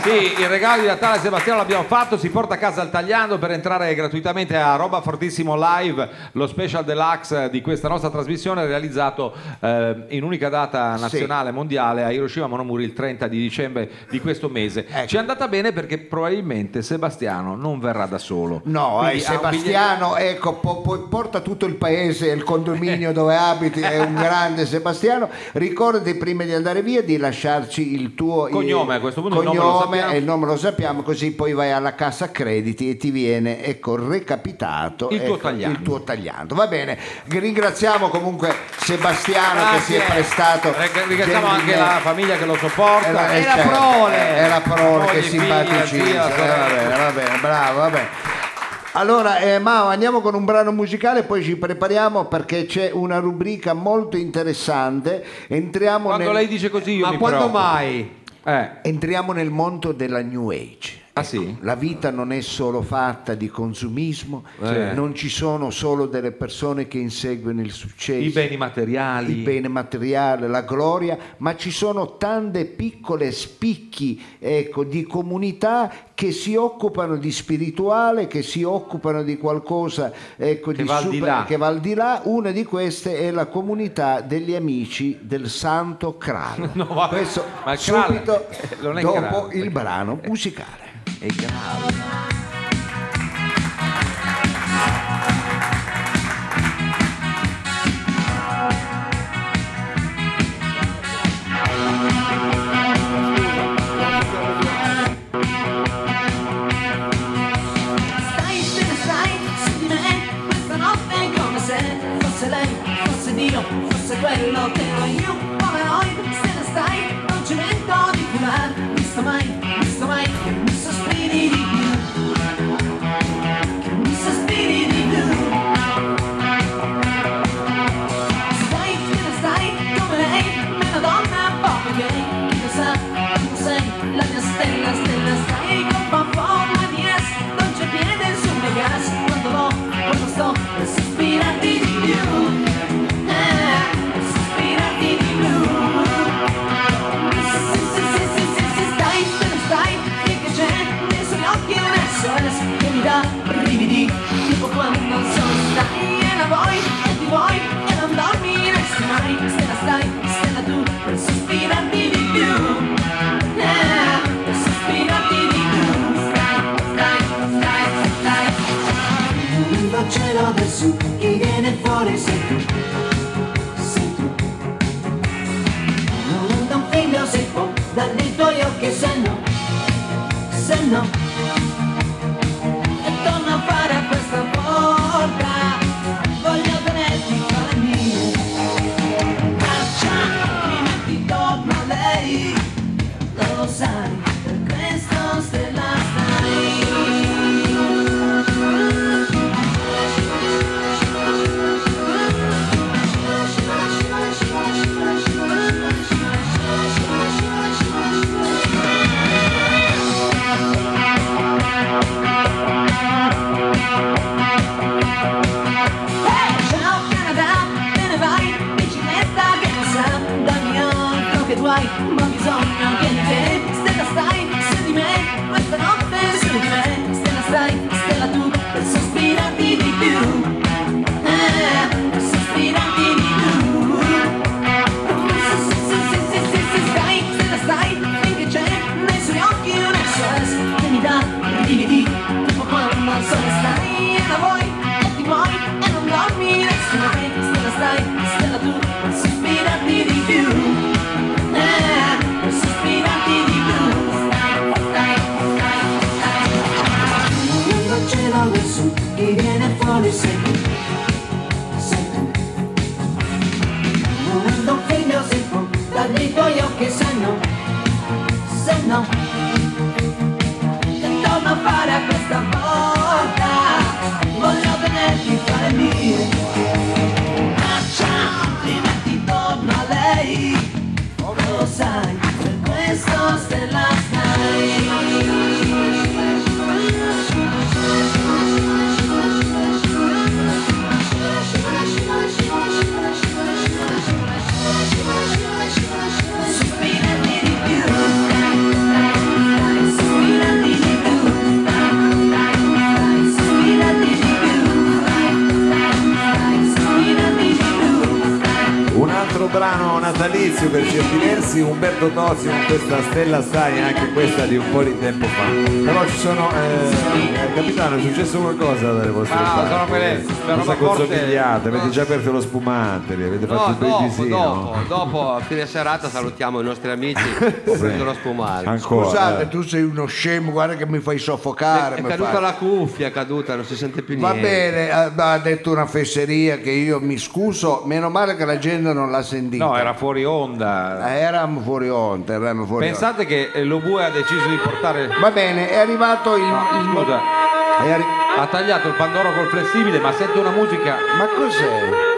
Sì, il regalo di Natale a Sebastiano l'abbiamo fatto, si porta a casa il tagliando per entrare gratuitamente a Roba Fortissimo Live, lo special deluxe di questa nostra trasmissione realizzato eh, in unica data nazionale mondiale a Hiroshima Monomuri il 30 di dicembre di questo mese. Ecco. Ci è andata bene perché probabilmente Sebastiano non verrà da solo. No, eh, Sebastiano, ecco, po- po- porta tutto il paese, il condominio dove abiti, è un grande Sebastiano. Ricordati prima di andare via di lasciarci il tuo Cognome, a questo punto il nome lo cognome e il nome lo sappiamo, così poi vai alla cassa crediti e ti viene ecco, recapitato Il tuo ecco, tagliando. il tuo tagliando. Va bene, ringraziamo comunque Sebastiano che si è Grazie. prestato. Ringra- Ringraziamo anche la famiglia che lo sopporta. E la, E eh, la certo, prole. è la prole che zia, Eh, sorella. va bene, va bene, bravo, va bene. Allora, eh, Mao, andiamo con un brano musicale, poi ci prepariamo perché c'è una rubrica molto interessante. Entriamo, Quando nel, lei dice così io Ma mi quando preoccupo. mai? Eh, entriamo nel mondo della New Age. Ah sì? La vita non è solo fatta di consumismo, Eh. non ci sono solo delle persone che inseguono il successo. I beni materiali. il bene materiale, la gloria, ma ci sono tante piccole spicchi ecco, di comunità che si occupano di spirituale, che si occupano di qualcosa ecco, Che di va là. che va al di là. Una di queste è la comunità degli amici del Santo Krallo. No, Questo ma subito è dopo Krallo, il perché- brano musicale. È grave. Stai, se ne stai, se ne è, questa notte ma natalizio per certi versi, Umberto Tozzi con questa Stella Stai, anche questa di un po' di tempo fa. Però ci sono, eh, capitano, è successo qualcosa dalle vostre No, parti? sono quelle- Cosa consomigliate? Avete già aperto lo spumante, lì, avete fatto No, il dopo, babysit, dopo, no? dopo, a fine serata salutiamo i nostri amici, prendo lo spumare. Ancora. Scusate, eh. tu sei uno scemo, guarda che mi fai soffocare. È mi caduta fai- la cuffia, è caduta, non si sente più Va niente. bene, eh, ma ha detto una fesseria che io mi scuso, meno male che la gente non l'ha sentita. No, era fuori onda. Eh, eravamo fuori onda, eravamo fuori. Pensate che eh, lo Bue ha deciso di portare. Va bene, è arrivato il... il mo- Scusa, è arri- ha tagliato il pandoro col flessibile, ma sento una musica. Ma cos'è?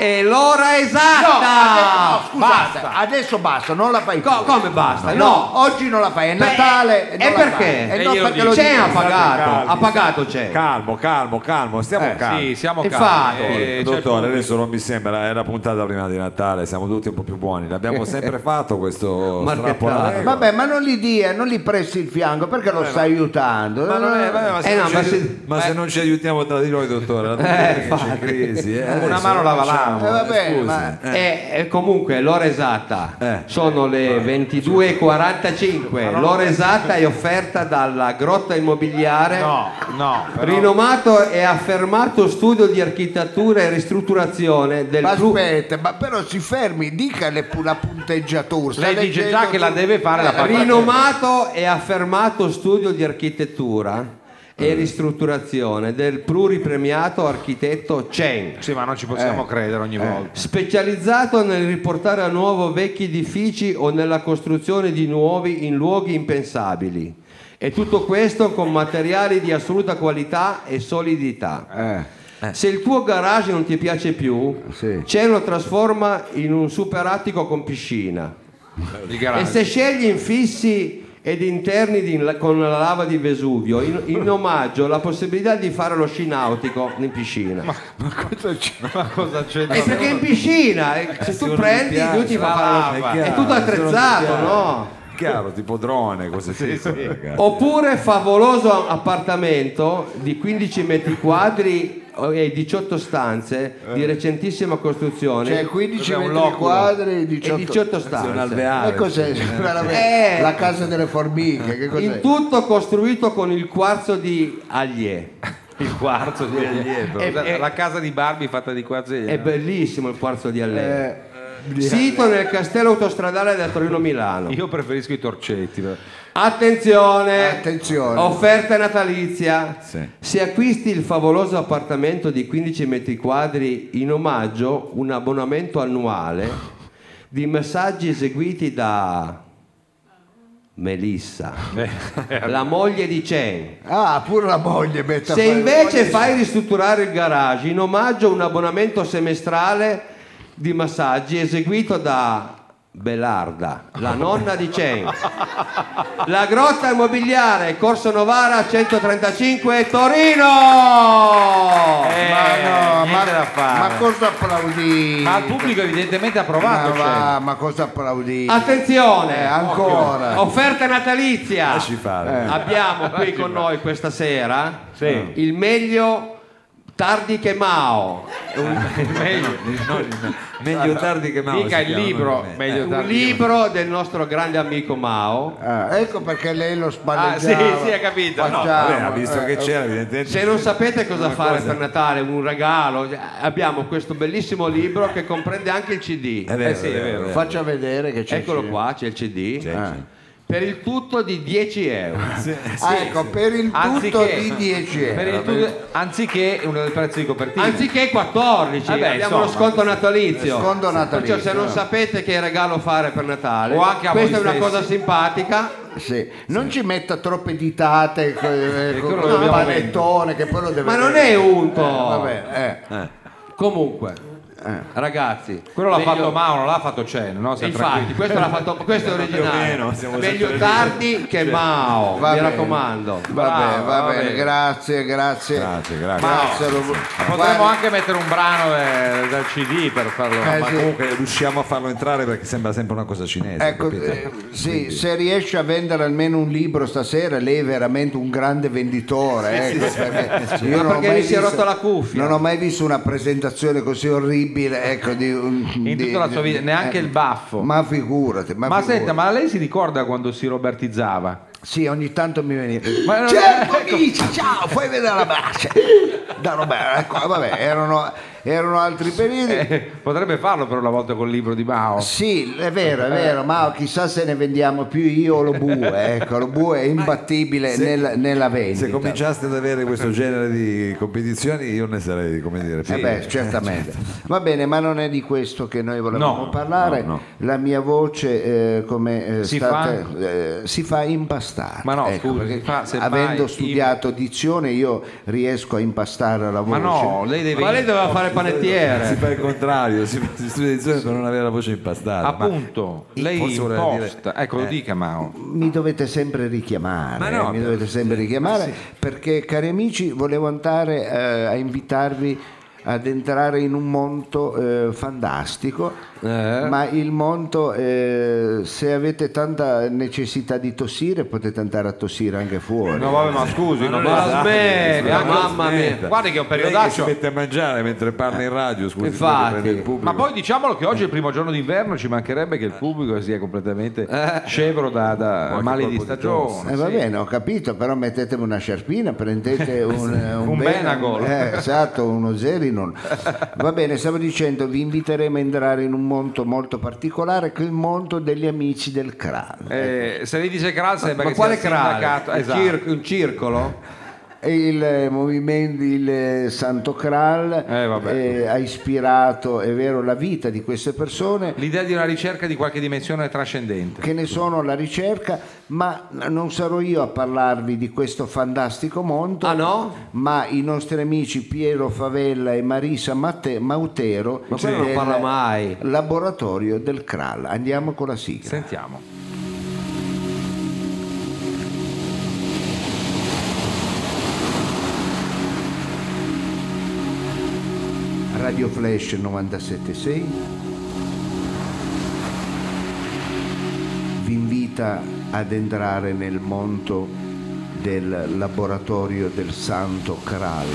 È l'ora No, esatta! ade- no, scusate, basta. adesso basta, non la fai più. Co- come basta? No, No! oggi non la fai, è Beh, Natale. e non la perché? fai. E Eh, no, perché lo C'è ha pagato, calmi, ha pagato c'è. Calmo, calmo, calmo, stiamo Eh, calmi. Sì, siamo calmi. eh, Dottore, adesso non mi sembra, è la puntata prima di Natale, siamo tutti un po' più buoni, l'abbiamo sempre fatto questo Marchettato. strappo alla regola. Vabbè, ma non gli dia, non gli presti il fianco perché lo stai aiutando. Ma, non è- vabbè, ma se, Eh, non no, ci ma aiut- se- ma se non ci aiutiamo tra di noi, dottore, la c'è crisi. eh, Una adesso mano la facciamo, valamo. Eh, vabbè, scusi. ma- Eh. E, e comunque l'ora esatta Eh. sono le 22.45. L'ora esatta è offerta dalla Grotta Immobiliare. No, no. però- Rinomato e affermato studio di architettura e ristrutturazione del Ma aspetta, ma però si fermi, dica le- la punteggiatura. Lei dice già che la tu- deve fare la Eh, fa- Rinomato e affermato studio di architettura e ristrutturazione del pluripremiato architetto Chen. Sì, ma non ci possiamo Eh. credere ogni volta. Specializzato nel riportare a nuovo vecchi edifici o nella costruzione di nuovi in luoghi impensabili. E tutto questo con materiali di assoluta qualità e solidità. Eh, Se il tuo garage non ti piace più, Sì. Chen lo trasforma in un super attico con piscina. E se scegli infissi ed interni di- con la lava di Vesuvio, in, in omaggio la possibilità di fare lo sci nautico in piscina. Ma cosa c'è? E perché in piscina, eh, se tu prendi, lui ti fa fare lo lava. È È tutto attrezzato, piace. no? Chiaro, tipo drone, cose sì, ragazzi. Oppure favoloso appartamento di 15 metri quadri e 18 stanze di recentissima costruzione Cioè 15 Cos'è, un metri loculo? quadri e e 18, 18 un stanze. alveare. E cos'è? Veramente? Eh. La casa delle formiche, che cos'è? In tutto costruito con il quarzo di Allier. Il quarzo di allievo. E- e- la casa di Barbie fatta di quarzo di È allievo. bellissimo il quarzo di Alleva. Eh, Sito nel castello autostradale da Torino-Milano. Io preferisco i torcetti. però. Attenzione! Attenzione. Offerta natalizia. Sì. Se acquisti il favoloso appartamento di 15 metri quadri in omaggio, un abbonamento annuale di massaggi eseguiti da Melissa, la moglie di Chen. Ah, pure la moglie Se invece fai ristrutturare il garage, in omaggio un abbonamento semestrale di massaggi eseguito da Belarda, la nonna di Chen. La grotta immobiliare, Corso Novara 135 Torino! ma no, ma, da fare. ma cosa applaudite? Ma il pubblico evidentemente ha Ma provato. cioè. va, ma cosa applaudite? Attenzione! Eh, ancora. Offerta natalizia! Lasci fare. Abbiamo qui con noi questa sera Sì. il meglio tardi che Mao. meglio, Meglio tardi che mai. Mica il libro, meglio un tardi che libro del nostro grande amico Mao. Ah, ecco perché lei lo Ah, spalleggiava. sì, sì, ha capito. No, Facciamo, Vabbè, ha visto eh, che eh, c'era, evidentemente. Se non sapete cosa fare per Natale, un regalo, abbiamo questo bellissimo libro che comprende anche il CD. È vero, Eh sì, è vero. Faccia vedere che c'è. Eccolo c'è. qua, c'è il CD. C'è, Ah. Per il tutto di 10 euro. Ah, ecco, per il tutto Anziché- di 10 per il euro. tutto- anziché uno del prezzo di copertina. Anziché 14, Vabbè, abbiamo lo insomma. sconto natalizio. Sconto natalizio. Perciò se non sapete che regalo fare per Natale, O anche a questa è una stessi. cosa simpatica. Sì. Non ci metta troppe ditate con quello il panettone che poi lo deve Ma non è unto. Vabbè, eh. Comunque, ragazzi, Quello l'ha meglio- fatto Mao, non l'ha fatto Chen, no? Siamo Infatti, questo, l'ha fatto, questo è originale. meno, Meglio tardi che Mao, Va mi bene. raccomando. Va bene, va va bene, bene. grazie, grazie. Grazie, grazie. Grazie, lo- Potremmo anche mettere un brano eh, dal CD per farlo. Eh, Ma sì. comunque riusciamo a farlo entrare perché sembra sempre una cosa cinese. Ecco, eh, sì, se riesce a vendere almeno un libro stasera, lei è veramente un grande venditore. ecco, perché io Ma non perché mi si è rotto la cuffia? Non ho mai visto una presentazione così orribile, ecco, di, un- In di- tutta la sua vita, di- neanche eh, il baffo. Ma figurati, ma, Ma figurati. senta, ma lei si ricorda quando si robertizzava? Sì, ogni tanto mi veniva. Ma certo, ecco. amici, ciao, fai vedere la marcia. Da Roberto, ecco, vabbè, erano, erano altri periodi. Eh, potrebbe farlo per una volta col libro di Mao. Sì, è vero, è vero, ma chissà se ne vendiamo più io o lo bue, ecco, lo bue è imbattibile se- nel- nella vendita. Se cominciaste ad avere questo genere di competizioni, io ne sarei, come dire, Eh fiero. beh, certamente. Va bene, ma non è di questo che noi volevamo No, parlare. no, no. La mia voce, eh, come eh, Si state- eh, si fa impastare. Ma no, Ecco, scusi, fa- avendo studiato dizione io riesco a impastare la voce. Ma no, lei deve. Ma lei doveva fare Si panettiere. fa il contrario, si, si studia edizione per non avere la voce impastata. ma- Appunto, lei forse voleva imposta. dire- Ecco, lo eh. dica Mao. Mi dovete sempre richiamare, Ma no, mi dovete sempre richiamare perché cari amici volevo andare eh, a invitarvi ad entrare in un mondo eh, fantastico, Eh? ma il mondo eh, se avete tanta necessità di tossire potete andare a tossire anche fuori. No, vabbè, ma scusi, non Ma va smetta, mamma mia. Guardi che è un che si periodaccio. mette a mangiare mentre parla in radio, scusi, Infatti. Ma poi diciamolo che oggi è il primo giorno d'inverno, ci mancherebbe che il pubblico sia completamente scevro da, da mali di colpo di stagione. Eh, va sì. bene, ho capito, però mettetemi una sciarpina, prendete un, eh, Un Ben- Benagol. eh, esatto, uno Zerinon. Va bene, stavo dicendo, vi inviteremo a entrare in un mondo molto particolare che è il mondo degli amici del Kral. Eh, se lei dice Kral sembra Ma che quale sia. Un, Esatto. un circolo? Il eh, movimento, il eh, Santo Kral Eh, eh, ha ispirato, è vero, la vita di queste persone L'idea di una ricerca di qualche dimensione trascendente. che ne sono alla ricerca, ma non sarò io a parlarvi di questo fantastico mondo, Ah no? ma i nostri amici Piero Favella e Marisa Matte- Mautero Ma quello non del parla mai. laboratorio del Kral. Andiamo con la sigla. Sentiamo. Radio Flash 976 vi invita ad entrare nel mondo del laboratorio del Santo Kral.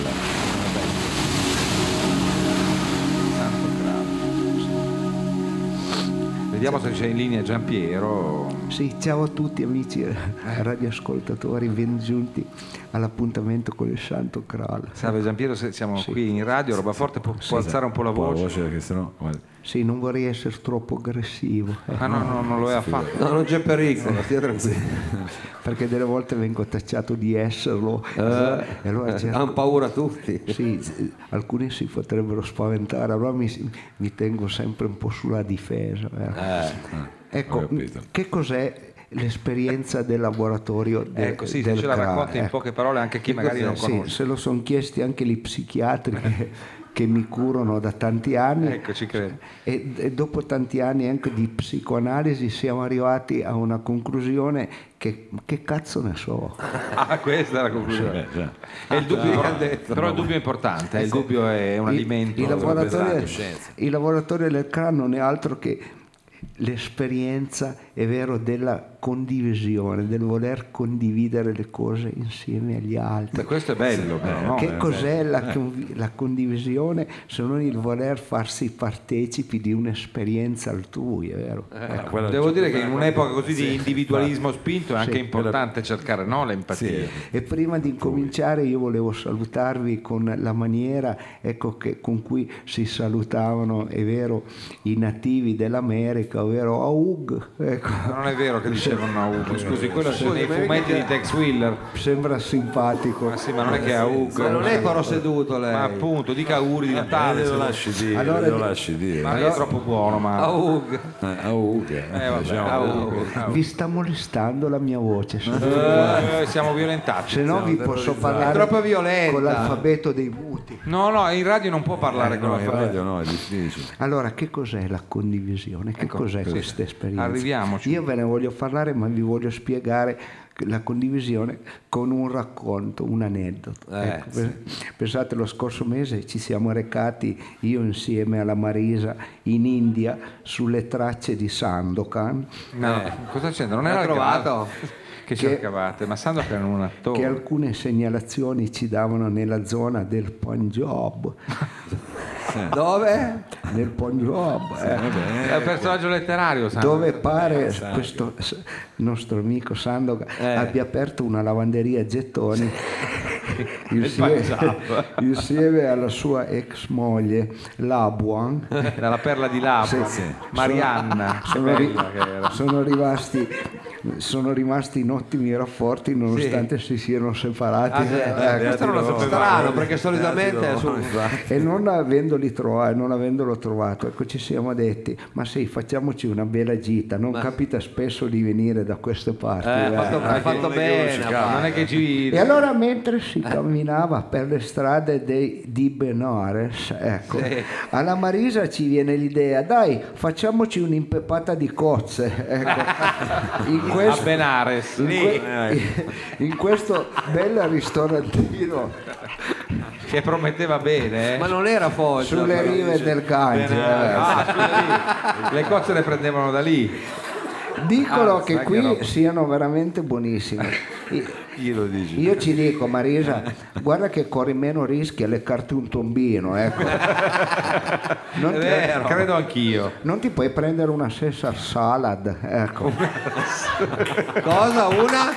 Vediamo se c'è in linea Giampiero. Sì, ciao a tutti amici Eh. radioascoltatori, bengiunti all'appuntamento con il Santo Kral. Salve Giampiero, siamo qui in radio, roba forte, può, può alzare un po' la po' voce? perché sennò guarda, Sì, non vorrei essere troppo aggressivo, eh, Ah no, no, non lo è affatto. No, non c'è pericolo, stia tranquillo. perché delle volte vengo tacciato di esserlo. e allora cerco- Hanno paura tutti. Sì, alcuni si potrebbero spaventare, allora mi, mi tengo sempre un po' sulla difesa. eh. ecco, ho capito. che cos'è l'esperienza del laboratorio de- Ecco, sì, se del ce la CRA? racconti in Ecco. poche parole anche chi Che magari cos'è? non Sì, conosce. se lo sono chiesti anche gli psichiatri che, mi curano da tanti anni. Ecco, ci credo. E, e dopo tanti anni anche di psicoanalisi siamo arrivati a una conclusione che, che cazzo ne so. Ah, questa è la conclusione. già. È il dubbio, però il dubbio è importante, eh, il dubbio è un I- alimento. I, laboratori, scienza. i laboratori del CRAN non è altro che l'esperienza, è vero, della condivisione, del voler condividere le cose insieme agli altri. Beh, questo è bello, però, no? che Eh, cos'è la, convi- la condivisione se non il voler farsi partecipi di un'esperienza altrui, è vero? Eh, quello Devo c'è- dire che in un'epoca così di individualismo spinto è anche Sì. importante cercare no, l'empatia. E prima di incominciare io volevo salutarvi con la maniera ecco, che- con cui si salutavano, è vero, i nativi dell'America, ovvero Aug. Ecco. Non è vero che dicevano a Ugo, scusi, quello sono dei fumetti di Tex Willer. Sembra simpatico. Ma sì, ma non è che a Ugo. Ma non è però seduto lei. Ma appunto, dica auguri di Eh, Natale. lo lasci dire, Allora- lo lasci dire. Ma lei è troppo buono, ma. Aug. Eh, a Ugo, Eh, vabbè, diciamo, a Ugo. Vi sta molestando la mia voce. Eh, siamo violentati. se no vi posso parlare È troppo violenta. con l'alfabeto dei muti. No, no, in radio non può parlare con No, la in radio no, è difficile. Allora, che cos'è la condivisione? Che Ecco, cos'è sì. questa esperienza? Arriviamoci. Io ve ne voglio parlare, ma vi voglio spiegare la condivisione con un racconto, un aneddoto. Eh, Ecco, pe- Pensate, lo scorso mese ci siamo recati, io insieme alla Marisa, in India, sulle tracce di Sandokan, No, cosa c'entra? Non era trovato? cavallo Che cercavate? Ma Sandro che era un attore. che alcune segnalazioni ci davano nella zona del Punjab. Dove? Nel Punjab, eh. È un personaggio letterario, Sandro. dove pare questo s- nostro amico Sandoga abbia aperto una lavanderia a gettoni insieme, insieme alla sua ex moglie Labuan Dalla perla di Lapo. Marianna. Che sono, ri- bella che era. sono rimasti sono rimasti in ottimi rapporti nonostante si siano separati Ah, sì, Ecco. questo non lo sapevo. Strano, perché solitamente è su... e non avendoli trovato, non avendolo trovato, ecco ci siamo detti, ma sì, facciamoci una bella gita, non capita spesso di venire da queste parti. Eh, ha eh. fatto, ha fatto bene. a. Non è che ci... E allora mentre si camminava per le strade dei, di Benares, ecco, alla Marisa ci viene l'idea, dai, facciamoci un'impepata di cozze, ecco. In A questo, Benares. in, que- in questo bel ristorantino Che prometteva bene, eh. Ma non era Foggia. sulle però. rive del Gange. eh. Ah. Le cozze le prendevano da lì. Dicono Ah, che che qui roba. siano veramente buonissime. I- Chi lo dice? Io ci dico, Marisa, guarda che corri meno rischi a leccarti un tombino, ecco. Non ti, Credo anch'io. non ti puoi prendere una Caesar salad, ecco. Cosa? Una?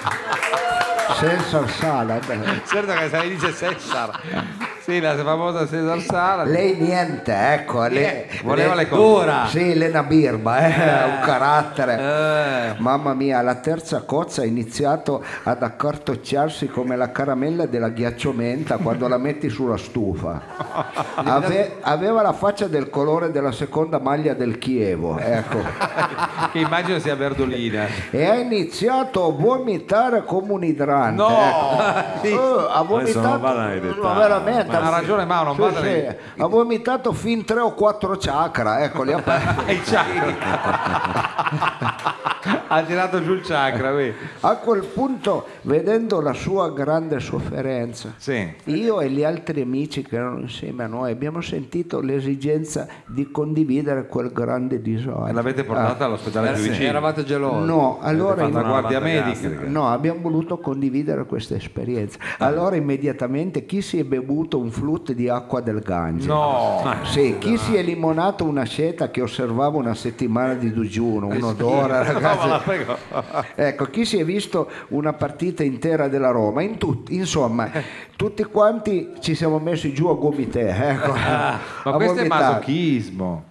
Caesar salad. Certo che se lei dice Cesar. Sì, la famosa Cesar Sala. Lei niente, ecco. Lei, Voleva lei- le cose. Sì, Lena Birba, eh, un carattere. Eh, Mamma mia, la terza cozza ha iniziato ad accartocciarsi come la caramella della ghiacciomenta quando la metti sulla stufa. Ave- aveva la faccia del colore della seconda maglia del Chievo, ecco. Che immagino sia Verdolina. E ha iniziato a vomitare come un idrante. No! ecco. Eh, ha Adesso non vomitato ma veramente. Ha ragione Mao, non Sì, sì. Ha vomitato fin tre o quattro chakra, ecco, li ha persi. Il chakra. ha tirato giù il chakra, vedi? A quel punto, vedendo la sua grande sofferenza, Sì. io e gli altri amici che erano insieme a noi abbiamo sentito l'esigenza di condividere quel grande disagio. E l'avete portata Ah, all'ospedale all'ospedale più Eh, vicino. Eravate gelosi. No, allora in- guardia medica. No, abbiamo voluto condividere questa esperienza. Allora immediatamente chi si è bevuto un flute di acqua del Gange? No, Sì, chi si è limonato una seta che osservava una settimana di digiuno, un'odora, no, ma ragazzi. Ecco, chi si è visto una partita intera della Roma, in tutti, insomma, tutti quanti ci siamo messi giù a gomite, ecco, Ma a questo è vomitare. masochismo.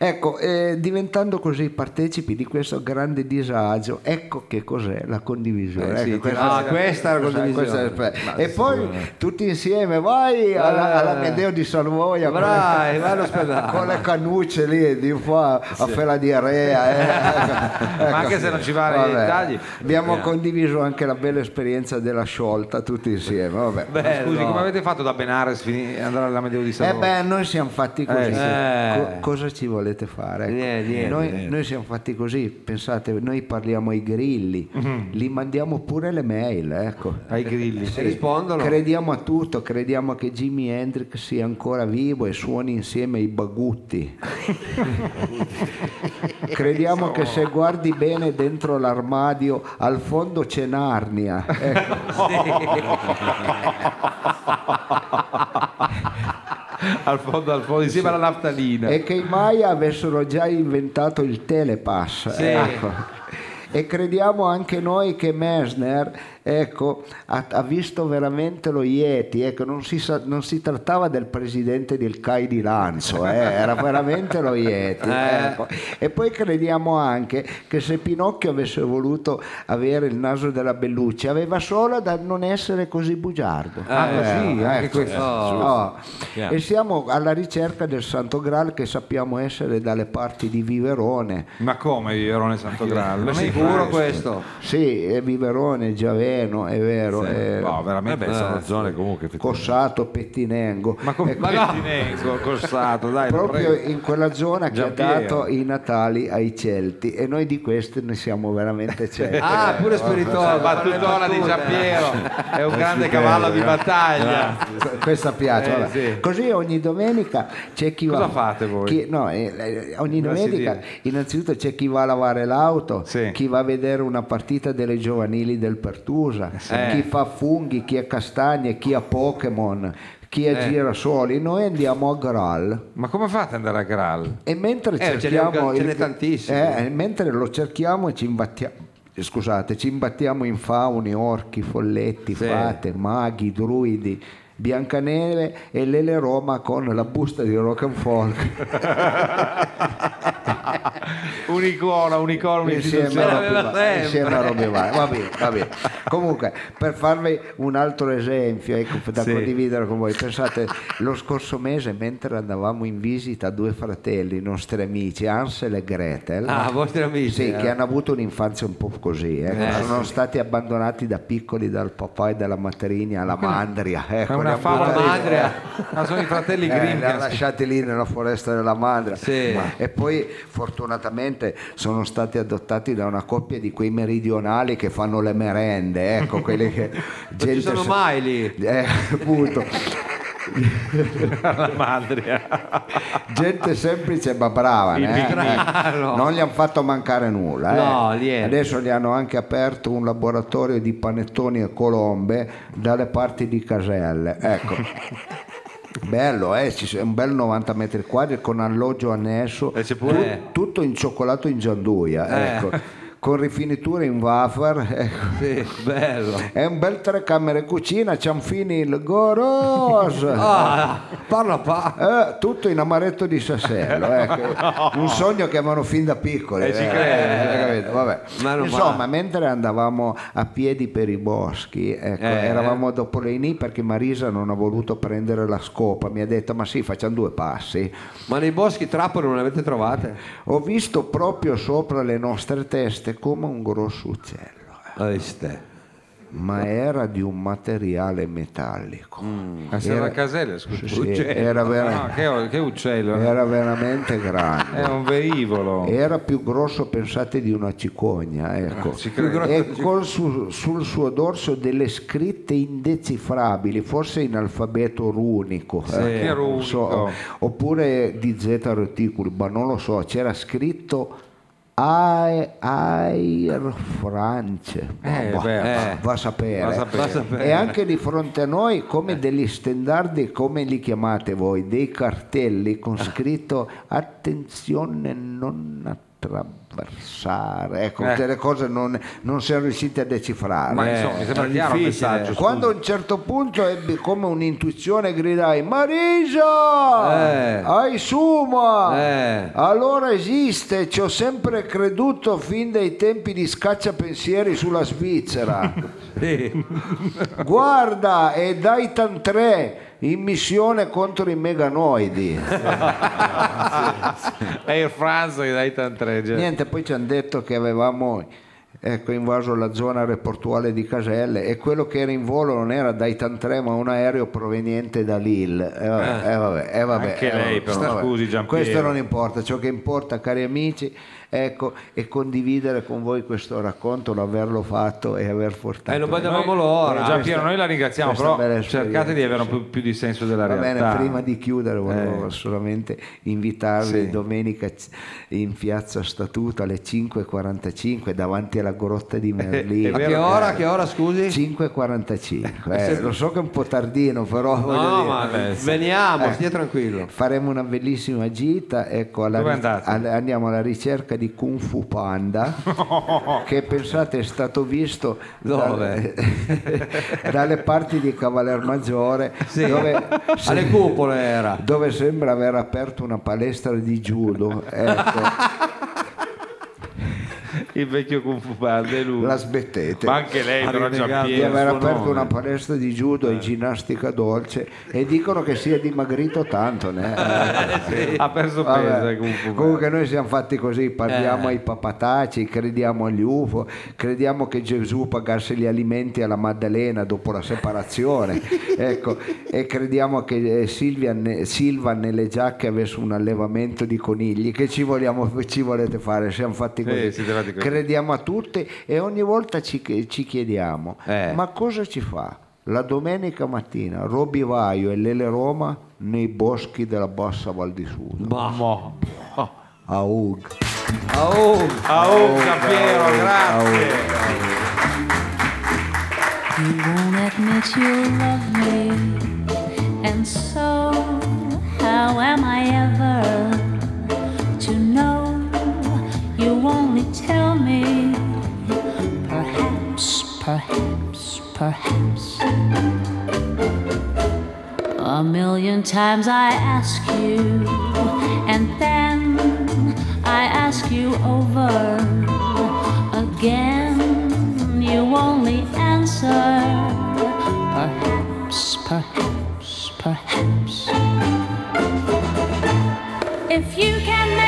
Ecco, eh, diventando così partecipi di questo grande disagio, ecco che cos'è la condivisione. Eh sì, Ecco, questa- ah, questa è la condivisione. questa e poi tutti insieme, vai alla, Eh. all'Amedeo di Salvoia con le- Vai, vai all'ospedale. con le cannucce lì di qua a fare la diarrea. eh. Ecco, Ma anche se non ci va nei vabbè. dettagli. Abbiamo condiviso anche la bella esperienza della sciolta tutti insieme. Vabbè. Ma Scusi, come avete fatto da Benares andare alla Medeo di Eh Savona? beh, noi siamo fatti così. Eh, sì. Co- cosa ci volete fare? Ecco, Niente, niente, noi, niente. noi siamo fatti così, pensate, noi parliamo ai grilli, Mhm. li mandiamo pure le mail, ecco. Ai grilli. Se rispondono. Crediamo a tutto, crediamo che Jimi Hendrix sia ancora vivo e suoni insieme i bagutti. crediamo che se guardi bene dentro l'armadio al fondo c'è Narnia. Ecco. al fondo, al fondo, insieme alla naftalina. e che i Maya avessero già inventato il telepass. Sì. ecco. E crediamo anche noi che Messner ecco, ha, ha visto veramente lo Yeti, ecco, non, si sa- non si trattava del presidente del CAI di Lanzo, eh, era veramente lo Yeti. ecco. E poi crediamo anche che se Pinocchio avesse voluto avere il naso della Bellucci, aveva solo da non essere così bugiardo. Ah, così, anche ecco. questo. Oh. Chiaro. E siamo alla ricerca del Santo Graal che sappiamo essere dalle parti di Viverone. Ma come Viverone Santo Graal? Ma sicuro questo? Sì, è Viverone, Giaveno, è vero. è No, veramente Vabbè, sono eh. zone comunque. Cossato, Pettinengo. Ma come Ecco, Pettinengo, Corsato, dai, proprio prego. in quella zona che ha dato i Natali ai Celti e noi di queste ne siamo veramente certi. Ah, pure spirituale. battutona di Giampiero è un grande cavallo di battaglia Questa piace. Eh, vabbè. sì. Così ogni domenica c'è chi Cosa va. fate voi? chi- no, eh, eh, ogni domenica innanzitutto c'è chi va a lavare l'auto, Sì. chi va a vedere una partita delle giovanili del Pertusa, Eh. chi fa funghi, chi ha castagne, chi ha Pokémon, chi Eh. ha girasoli. Noi andiamo a Graal. ma come fate ad andare a Graal? E mentre Eh, cerchiamo ce n'è tantissimi. eh, mentre lo cerchiamo ci imbattiamo scusate, ci imbattiamo in fauni, orchi, folletti, Sì. fate, maghi, druidi, Biancaneve e Lele Roma con la busta di rock and folk Un'icona, un'icona, insieme un'istituzione. insieme a Robby Vai. Va bene, va bene. Comunque, per farvi un altro esempio ecco, da Sì. condividere con voi, pensate, lo scorso mese mentre andavamo in visita a due fratelli, nostri amici, Ansel e Gretel, Ah, vostri amici. Sì, eh. che hanno avuto un'infanzia un po' così, ecco. Eh, sono stati abbandonati da piccoli dal papà e dalla matrigna alla mandria. Ecco, una favola Mandria. Ma sono i fratelli eh, Grimm li ha lasciati lì nella foresta della Mandria Sì. e poi fortunatamente sono stati adottati da una coppia di quei meridionali che fanno le merende ecco quelli che Non ci sono mai lì. eh, appunto la madre. gente semplice ma brava Il eh. Eh, non gli hanno fatto mancare nulla eh. No, niente. adesso gli hanno anche aperto un laboratorio di panettoni e colombe dalle parti di Caselle ecco Bello, eh? è un bel 90 metri quadri con alloggio annesso, E pure- tu- tutto in cioccolato in gianduia, ecco. Con rifiniture in wafer. ecco. Sì, bello. È un bel tre camere cucina, cianfini il goros. Ah, parla pa. Eh, tutto in amaretto di Sassello, ecco. un sogno che avevano fin da piccoli. Eh, eh, credo. eh? Vabbè. Insomma, va. mentre andavamo a piedi per i boschi, ecco, Eh. eravamo dopo le Ini perché Marisa non ha voluto prendere la scopa, mi ha detto ma sì, facciamo due passi. Ma nei boschi trappole non le avete trovate? Ho visto proprio sopra le nostre teste come un grosso uccello, eh. Ah, ste. ma era di un materiale metallico. A Serra Caselle, Sì, scusa. sì, era, vera- No, che, che uccello. era veramente grande. È un velivolo. Era più grosso, pensate, di una cicogna, ecco. Ah, ci credo. e col su- sul suo dorso delle scritte indecifrabili, forse in alfabeto runico, ecco, Che non runico. so, oppure di Z reticuli, ma non lo so, c'era scritto Air, Air France. Eh, Boh, beh, va- va a sapere. va a. Va. E anche di fronte a noi, come degli standardi, come li chiamate voi, dei cartelli con scritto attenzione non attraversare. Ecco, Eh. delle cose non, non siamo riusciti a decifrare. Ma insomma, mi sembra è chiaro il messaggio. Quando a un certo punto ebbi come un'intuizione gridai Marisa Eh. hai suma Eh. allora esiste ci ho sempre creduto fin dai tempi di scacciapensieri sulla Svizzera Sì. guarda è Daitan 3 in missione contro i meganoidi Air France e Daitan 3. già. niente poi ci hanno detto che avevamo ecco, invaso la zona aeroportuale di Caselle e quello che era in volo non era Daitan 3 ma un aereo proveniente da Lille e vabbè, eh, vabbè, eh, vabbè, Anche eh, lei però, scusi, Giampiero. questo non importa ciò che importa cari amici ecco è condividere con voi questo racconto l'averlo fatto e aver portato Eh, non vedevamo Noi- l'ora. Gian Piero, noi la ringraziamo, però cercate di avere un po' più di senso della Va realtà. bene, prima di chiudere volevo solamente invitarvi Sì. domenica in piazza Statuto alle 5.45 davanti alla grotta di Merlino. A che ora? Che ora, scusi? 5.45. Eh, lo so che è un po' tardino, però No, dire, ma vabbè, sì. veniamo, stia tranquillo. faremo una bellissima gita. Ecco, alla andiamo alla ricerca di Kung Fu Panda, che pensate è stato visto Dove? dalle, dalle parti di Cavaler Maggiore, dove, Alle cupole era. dove sembra aver aperto una palestra di judo. Ecco, Il vecchio Kung Fu Panda è lui. la smettete. Ma anche lei, Ha però Giampiero. aver aperto nome. una palestra di judo e ginnastica dolce e dicono che sia dimagrito tanto. né? Eh, Ha perso vabbè. peso. eh, Kung Fu Panda. Comunque noi siamo fatti così, parliamo ai papataci, crediamo agli UFO, crediamo che Gesù pagasse gli alimenti alla Maddalena dopo la separazione, ecco, e crediamo che eh, Silvia ne- Silva nelle giacche avesse un allevamento di conigli, che ci, vogliamo, ci volete fare? Siamo fatti Sì, così. così. Crediamo a tutte e ogni volta ci, ci chiediamo, Eh. ma cosa ci fa? La domenica mattina Roby Vaio e Lele Roma nei boschi della Bassa Val di Sudo. Mo. Aug. Ah, oh, Giampiero, grazie. You won't admit you love me, and so how am I ever tell me, perhaps, perhaps, perhaps. A million times I ask you, and then I ask you over again. You only answer, perhaps, perhaps, perhaps. If you can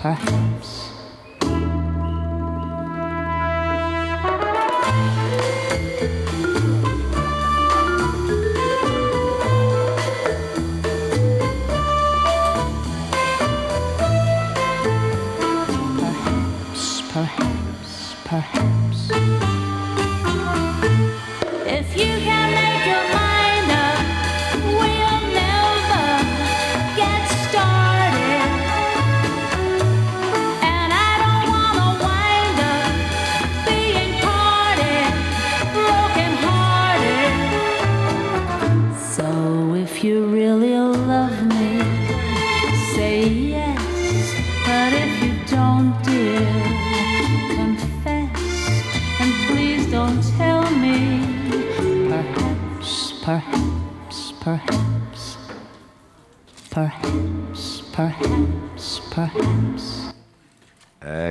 perhaps,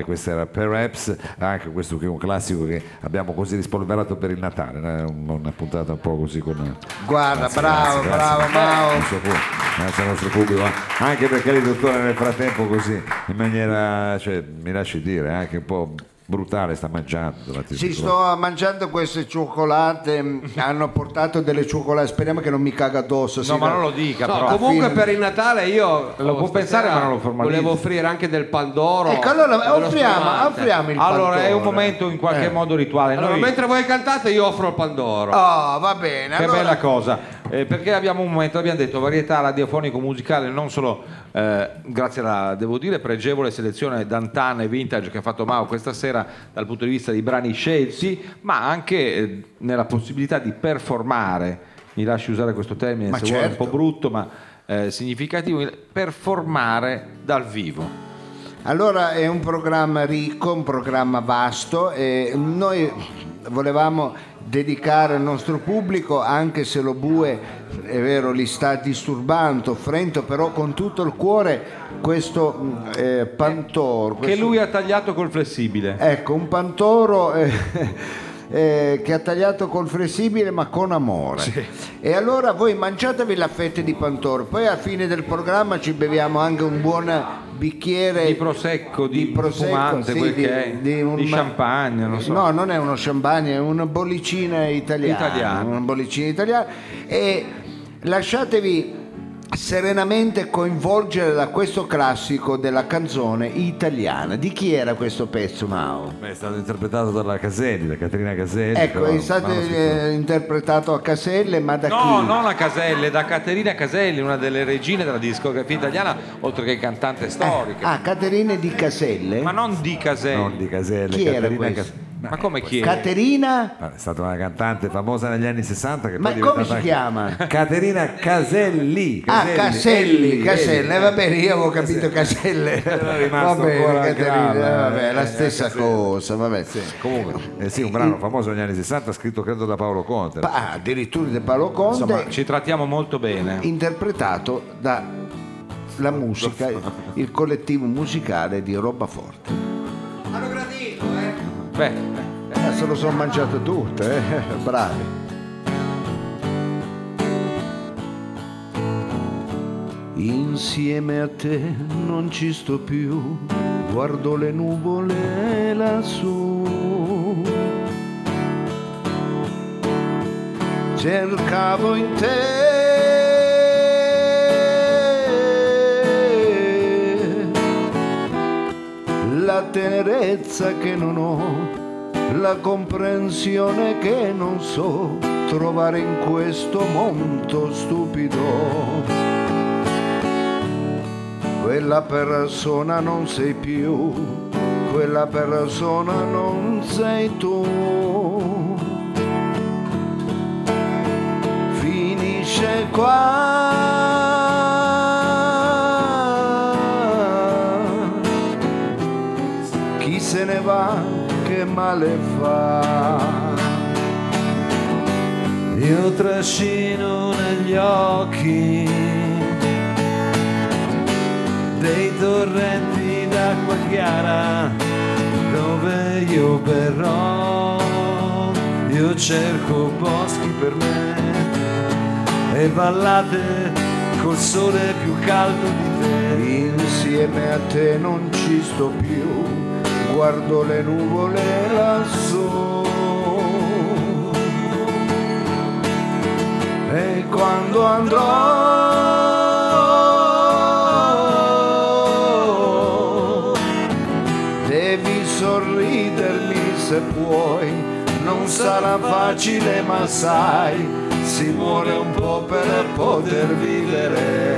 Eh, questo era Perhaps, anche questo che è un classico che abbiamo così rispolverato per il Natale, un- una puntata un po' così con... Guarda, Grazie, bravo, grazie, bravo grazie. Nostro pu- Grazie al nostro pubblico, anche perché il dottore nel frattempo così, in maniera, cioè, mi lasci dire, anche un po' brutale, sta mangiando. davanti a Sì, sto mangiando queste cioccolate, mm, hanno portato delle cioccolate, speriamo che non mi caga addosso. No, ma non lo dica, No, però. comunque fine- per il Natale io Lo può pensare, ma non lo formalizza. Volevo offrire anche del pandoro. Ecco, allora offriamo, offriamo il Allora, è un momento in qualche Eh. modo rituale. Allora, Noi- mentre voi cantate io offro il pandoro. Oh, va bene. Che allora- bella cosa, Eh, perché abbiamo un momento, abbiamo detto, varietà radiofonico-musicale, non solo eh, grazie alla, devo dire, pregevole selezione d'antana e vintage che ha fatto Mao questa sera dal punto di vista dei brani scelti, ma anche eh, nella possibilità di performare, mi lasci usare questo termine Ma se vuoi, certo. un po' brutto, ma eh, significativo, performare dal vivo. Allora è un programma ricco, un programma vasto e noi volevamo dedicare al nostro pubblico, anche se lo bue è vero li sta disturbando, offrendo però con tutto il cuore questo eh, pantoro. Che questo- lui ha tagliato col flessibile. Ecco, un pantoro eh, eh, che ha tagliato col flessibile ma con amore. E allora voi mangiatevi la fetta di pantoro, poi alla fine del programma ci beviamo anche un buon bicchiere Di prosecco, di spumante, quel che è, di champagne, non so. No, non è uno champagne, è una bollicina italiana. Italiana. Una bollicina italiana. E lasciatevi serenamente coinvolgere da questo classico della canzone italiana. Di chi era questo pezzo, Mao? Beh, È stato interpretato dalla Caselli, da Caterina Caselli. Ecco, però è stato eh, interpretato a Caselle, ma da No, chi? non a Caselle, da Caterina Caselli, una delle regine della discografia italiana, oltre che cantante storica. Ah, Caterina di Caselle? Ma non di Caselli. non di Caselli, Chi era Caterina questo? Cas- Ma come chi è? Caterina? Ah, È stata una cantante famosa negli anni 60 che Ma poi come si chiama? Caterina Caselli. Ah, Caselli, Elli, Caselle, Elli. va bene, io avevo capito Caselle. Era Va rimasto bene, Caterina, grave, vabbè, la eh, stessa Caselle. cosa, vabbè. Comunque, eh sì, un brano famoso negli anni 60 scritto credo da Paolo Conte. Pa- addirittura di Paolo Conte, Insomma, ci trattiamo molto bene. interpretato da la musica, il collettivo musicale di Roba Forte. Eh? Beh, Eh, se lo sono mangiato tutte, eh? bravi. Insieme a te non ci sto più, guardo le nuvole lassù. Cercavo in te la tenerezza che non ho, la comprensione che non so trovare in questo mondo stupido. Quella persona non sei più, quella persona non sei tu. Finisce qua. Male fa? Io trascino negli occhi dei torrenti d'acqua chiara dove io berrò. Io cerco boschi per me e vallate col sole più caldo di te. Insieme a te non ci sto più, guardo le nuvole lassù. E quando andrò, devi sorridermi se puoi, non sarà facile ma sai, si muore un po' per poter vivere.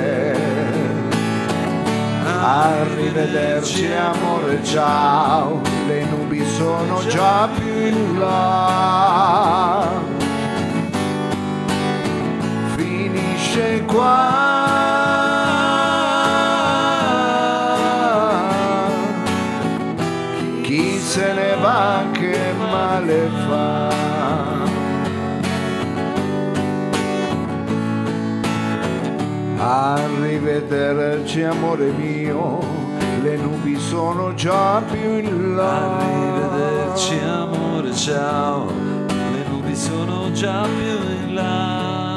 Arrivederci amore, ciao, le nubi sono già più in là. Finisce qua. Chi se ne va che male fa. Arrivederci amore mio, le nubi sono già più in là. Arrivederci amore, ciao. Le nubi sono già più in là.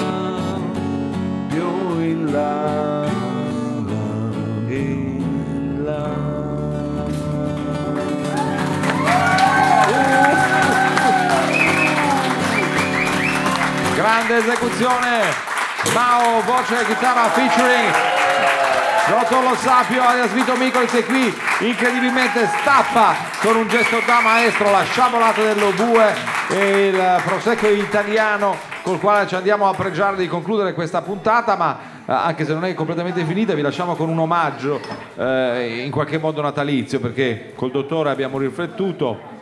più in là, In là. Grande esecuzione, Mao, voce e chitarra featuring Rotto Lo Sapio, alias Vito Micoli, sei qui, incredibilmente stappa con un gesto da maestro la sciabolata dello bue e il prosecco italiano col quale ci andiamo a pregiare di concludere questa puntata, ma eh, anche se non è completamente finita vi lasciamo con un omaggio eh, in qualche modo natalizio, perché col dottore abbiamo riflettuto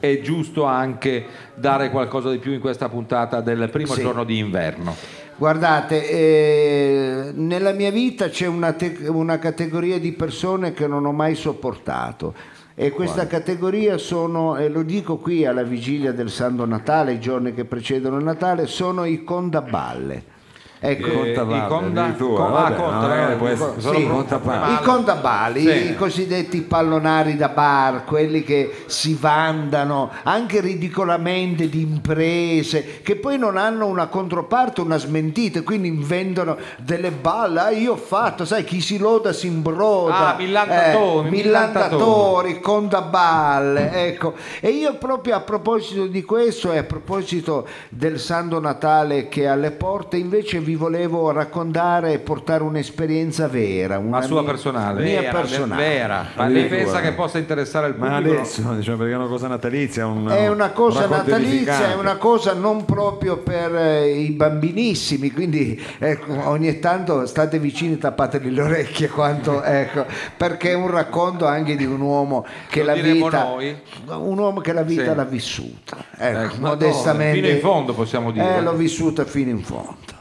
è giusto anche dare qualcosa di più in questa puntata del primo Sì. giorno di inverno. Guardate, eh, nella mia vita c'è una, te- una categoria di persone che non ho mai sopportato. E questa categoria sono, e lo dico qui alla vigilia del Santo Natale, i giorni che precedono il Natale, sono i condaballe. Ecco, Eh, i conda- addirittura, con- ah, vabbè, conta, no, magari eh, può essere- sono sì, conta- I contabali, Sì. i cosiddetti pallonari da bar, quelli che si vandano anche ridicolamente di imprese, che poi non hanno una controparte, una smentita, quindi inventano delle balle. Ah, io ho fatto, sai, chi si loda si imbroda. Ah, millantatori, Eh, millantatori, contaballe, ecco. E io proprio a proposito di questo e a proposito del Santo Natale che è alle porte, invece vi volevo raccontare e portare un'esperienza vera, una Ma sua mia- personale. mia Vera, personale. vera. Ma lei pensa che possa interessare il Ma pubblico? adesso, diciamo, perché è una cosa natalizia, un, È una cosa racconto natalizia, edificante. è una cosa non proprio per eh, i bambinissimi, quindi ecco, ogni tanto state vicini, tappatevi le orecchie quanto, ecco, perché è un racconto anche di un uomo che Lo la vita, noi? un uomo che la vita Sì. l'ha vissuta, ecco, Ecco, ma modestamente. Fino in fondo possiamo dire. Eh, l'ho vissuta fino in fondo.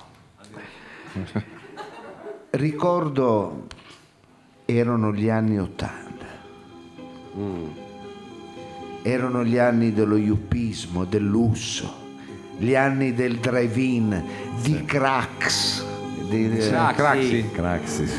Ricordo, erano gli anni Ottanta. Erano gli anni dello yuppismo, del lusso, gli anni del drive-in, di cracks. Di- Ah, Craxi. Craxis.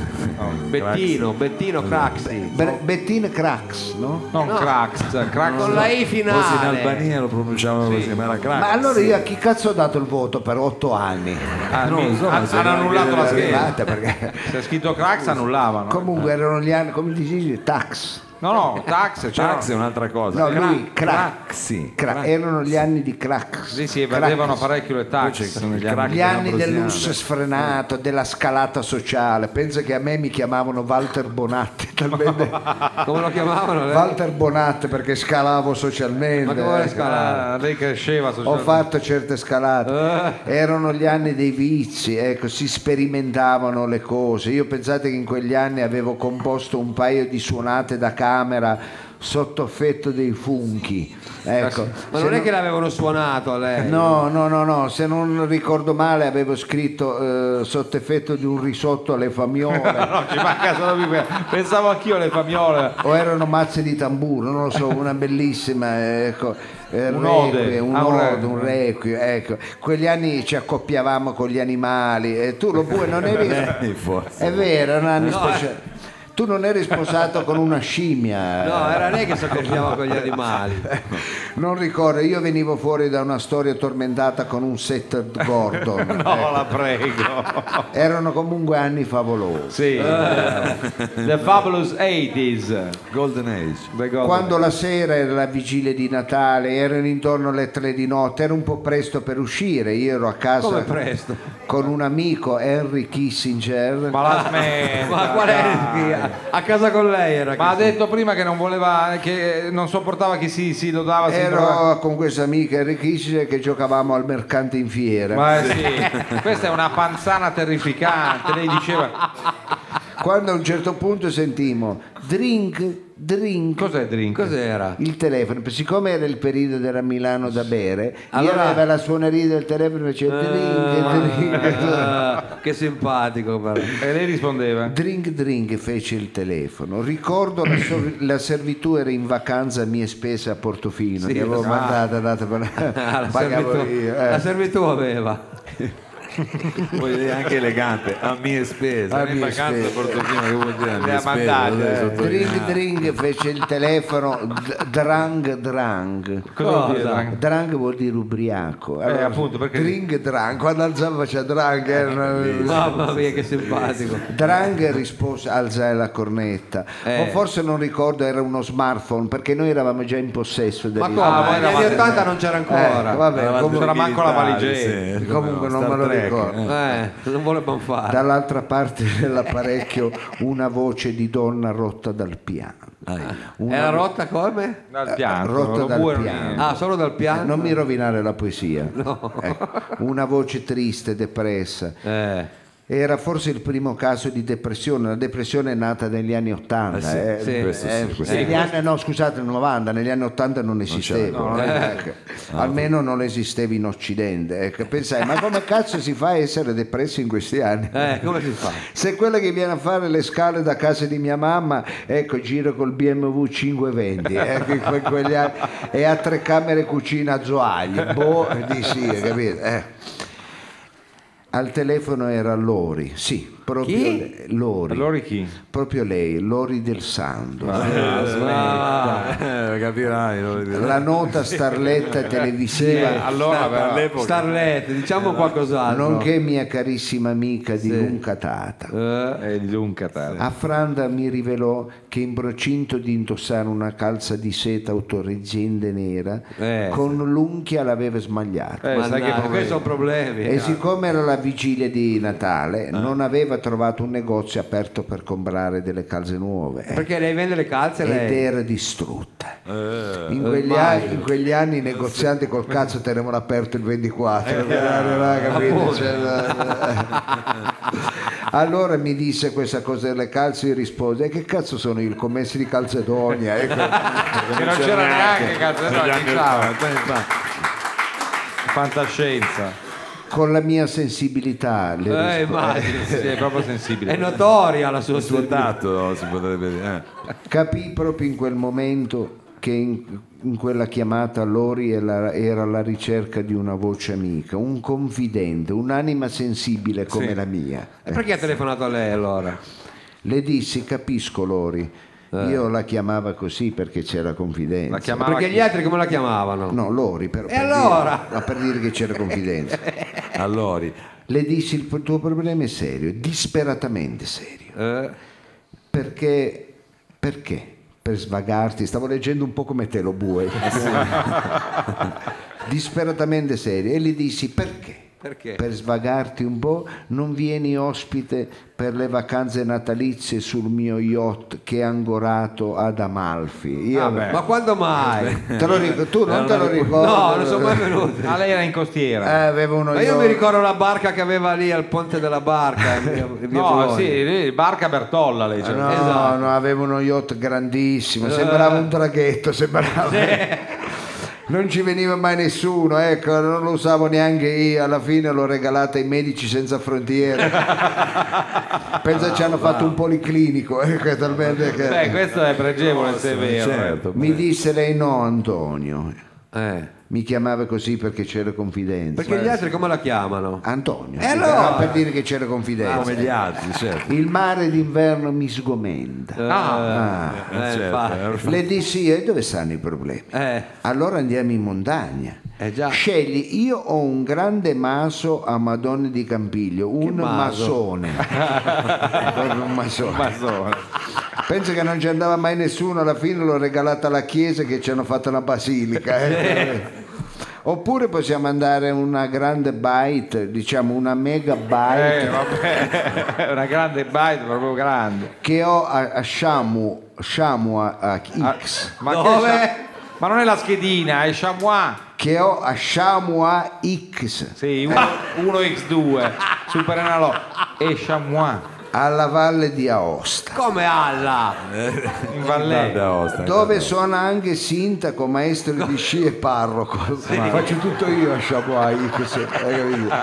Bettino, Bettino Craxi. Bre- Bettine cracks, no? Non Crax, Crax. Con la I Forse in finale. Albania lo pronunciavano così, ma era Crax. Ma allora io a chi cazzo ho dato il voto per otto anni? Ah, non so, han- se hanno annullato la scheda. Perché... Se è scritto Crax annullavano. Comunque erano gli anni, come dici, tax. No, no, Tax, Crax è un'altra cosa. No, lui, crack. Craxi. Cra- erano gli anni di crack. Sì, sì, Crack. parecchio le tax. gli negli anni- anni. Gli anni del lusso sfrenato, della scalata sociale. Penso che a me mi chiamavano Walter Bonatti, talmente Come lo chiamavano? lei? Walter Bonatti perché scalavo socialmente. Ma come ecco. scalare? Lei cresceva Ho socialmente. fatto certe scalate, erano gli anni dei vizi, ecco, si sperimentavano le cose. Io pensate che in quegli anni avevo composto un paio di suonate da camera sotto effetto dei funchi. Ecco. Ma non è no- che l'avevano suonato a lei? No, no, no, no, se non ricordo male avevo scritto eh, sotto effetto di un risotto alle famiole. No, ci manca solo più. Pensavo anch'io alle famiole. o erano mazze di tamburo, non lo so, una bellissima, ecco, eh, Un'ode. requie, un Ah, un ode, un requie, ecco. Quegli anni ci accoppiavamo con gli animali e tu lo bue non eri... Eh, forse. È vero, erano anni sposa- Tu non eri sposato con una scimmia. No, era lei che si accoppiava con gli animali. Non ricordo, io venivo fuori da una storia tormentata con un setter Gordon. No, la prego. Erano comunque anni favolosi. Sì. The Fabulous 80s. Golden Age. Golden Quando la sera era la vigilia di Natale, erano intorno alle tre di notte, era un po' presto per uscire, io ero a casa Come presto? con un amico Henry Kissinger. Ma la smetta. Ma qual è? A casa con lei era. Ma ha che- detto prima che non voleva, che non sopportava chi si, si lodava trovava- Ero con questo amico Henry Kissinger che giocavamo al mercante in fiera. Ma sì, questa è una panzana terrificante. Lei diceva. Quando a un certo punto sentimo drink, drink. Cos'è drink? Cos'era? Il telefono, siccome era il periodo della Milano da bere, Allora- io aveva la suoneria del telefono e faceva drink, drink. Ah, che simpatico però. E lei rispondeva. Drink drink fece il telefono. Ricordo la, sor- la servitù era in vacanza a mie spese a Portofino, Sì, che avevo ah. mandato andate per Ah, la, servitù, io, eh. la servitù aveva. Vuol dire anche elegante, a mie spese. A mie spese. portofino, che vuol dire a mie spese? eh. Dring Dring fece il telefono, d- drang drang. Cosa? Drang vuol dire ubriaco. Eh, appunto, perché- Drink drang, quando alzava faceva drang. era una- Mamma mia, che simpatico. Drang rispose alzai la cornetta. Eh. O forse non ricordo, era uno smartphone perché noi eravamo già in possesso Ma come? Ah, Negli anni 80 non c'era ancora. Eh, vabbè, Eravate comunque, c'era manco la valigetta. sì. comunque non me lo Trek, ricordo. Eh, non volevamo fare. Dall'altra parte dell'apparecchio una voce di donna rotta dal piano. Una- Era rotta come? Dal piano. rotta dal piano. Ah, solo dal Eh, piano? non mi rovinare la poesia. Ecco, Una voce triste, depressa. Eh, Era forse il primo caso di depressione. La depressione è nata negli anni 80. eh. sì, Eh, negli anni, no, scusate, 90, negli anni 80 non esisteva. Ecco. Almeno non esisteva in Occidente. Ecco. Pensai, ma come cazzo si fa a essere depressi in questi anni? eh, come si fa? Se quella che viene a fare le scale da casa di mia mamma, ecco, gira col BMW 520, ecco, anni, e ha tre camere cucina a zoagli, boh, di sì, capito? Al telefono era Lori, sì, proprio Chi? Lori, Allora chi? proprio lei, Lori del Sando. Eh, capirai. lo vedo. La nota starletta televisiva, Allora però, All'epoca. Starlet, diciamo qualcos'altro. nonché mia carissima amica di lunga data. è di lunga tarda. Afranda mi rivelò che in procinto di indossare una calza di seta autoreggente nera, Eh. con l'unchia l'aveva smagliata. Eh, Ma sai che questi problemi? sono problemi. E eh. siccome era la vigilia di Natale, non aveva trovato un negozio aperto per comprare delle calze nuove. eh. Perché lei vende le calze Ed lei? era distrutta. Eh, In quegli, anni, in quegli anni i negozianti col cazzo tenevano aperto il 24 per arrivare, capito? Cioè, eh, allora mi disse questa cosa delle calze io risposi e che cazzo sono io il commesso di Calcedonia ecco. Che non c'era neanche cazzo, no, negli anni. 80, infatti. Fantascienza. Con la mia sensibilità le Eh, rispo- immagino. Sì, è proprio sensibile. È notoria la sua suo sensibilità. si potrebbe dire. eh. capì proprio in quel momento che in, in quella chiamata Lori era, era alla ricerca di una voce amica, un confidente, un'anima sensibile come la mia. E perché ha telefonato a lei allora? Le dissi, capisco Lori, io la chiamava così perché c'era confidenza. La chiamava Perché chi? gli altri come la chiamavano? No, Lori, per, E per allora? dire, ma per dire che c'era confidenza. Allora, Le dissi, il tuo problema è serio, disperatamente serio. Eh, Perché, perché? Per svagarti, stavo leggendo un po' come te lo bue. disperatamente serio. E gli dissi, perché? Perché? Per svagarti un po', non vieni ospite per le vacanze natalizie sul mio yacht che è angorato ad Amalfi. Io, Vabbè. Ma quando mai? te lo ric- tu non te lo ricordi? No, non sono mai venuti. Ah, lei era in costiera. Eh, avevo uno Ma io yacht- mi ricordo la barca che aveva lì al ponte della barca. via- via no, Bologna. sì, lì, barca Bertolla lei. Ah, cioè. No, Esatto. no, avevo uno yacht grandissimo, sembrava un traghetto, sembrava... Non ci veniva mai nessuno, ecco, non lo usavo neanche io, alla fine l'ho regalata ai medici senza frontiere. Penso ci hanno fatto un policlinico, ecco, talmente che... Beh, questo è pregevole se è vero. certo. Mi disse lei no Antonio, Eh, mi chiamava così perché c'era confidenza. Perché gli altri come la chiamano? Antonio, E allora? ah, per dire che c'era confidenza. come gli altri, certo. Il mare d'inverno mi sgomenta. Ah, Eh, eh, certo, eh, Le dissi, e dove stanno i problemi? Eh, Allora andiamo in montagna. Eh. Scegli, io ho un grande maso a Madonna di Campiglio, un maso? masone. Un masone. Mazzone. Penso che non ci andava mai nessuno, alla fine l'ho regalata alla chiesa che ci hanno fatto una basilica. eh. Oppure possiamo andare a una grande byte, diciamo una mega byte Eh, vabbè, una grande bite, proprio grande. che ho a, a Shamu, Shamu a, a Ah, X, Ma, che Dove? ma non è la schedina, è Chamois. che ho a Shamu a X. Sì, 1x2, super analog. E Chamois. Alla valle di Aosta. come alla? in Vallée. d'Aosta. Dove suona anche sindaco, maestro di sci e parroco. Faccio tutto io a capito?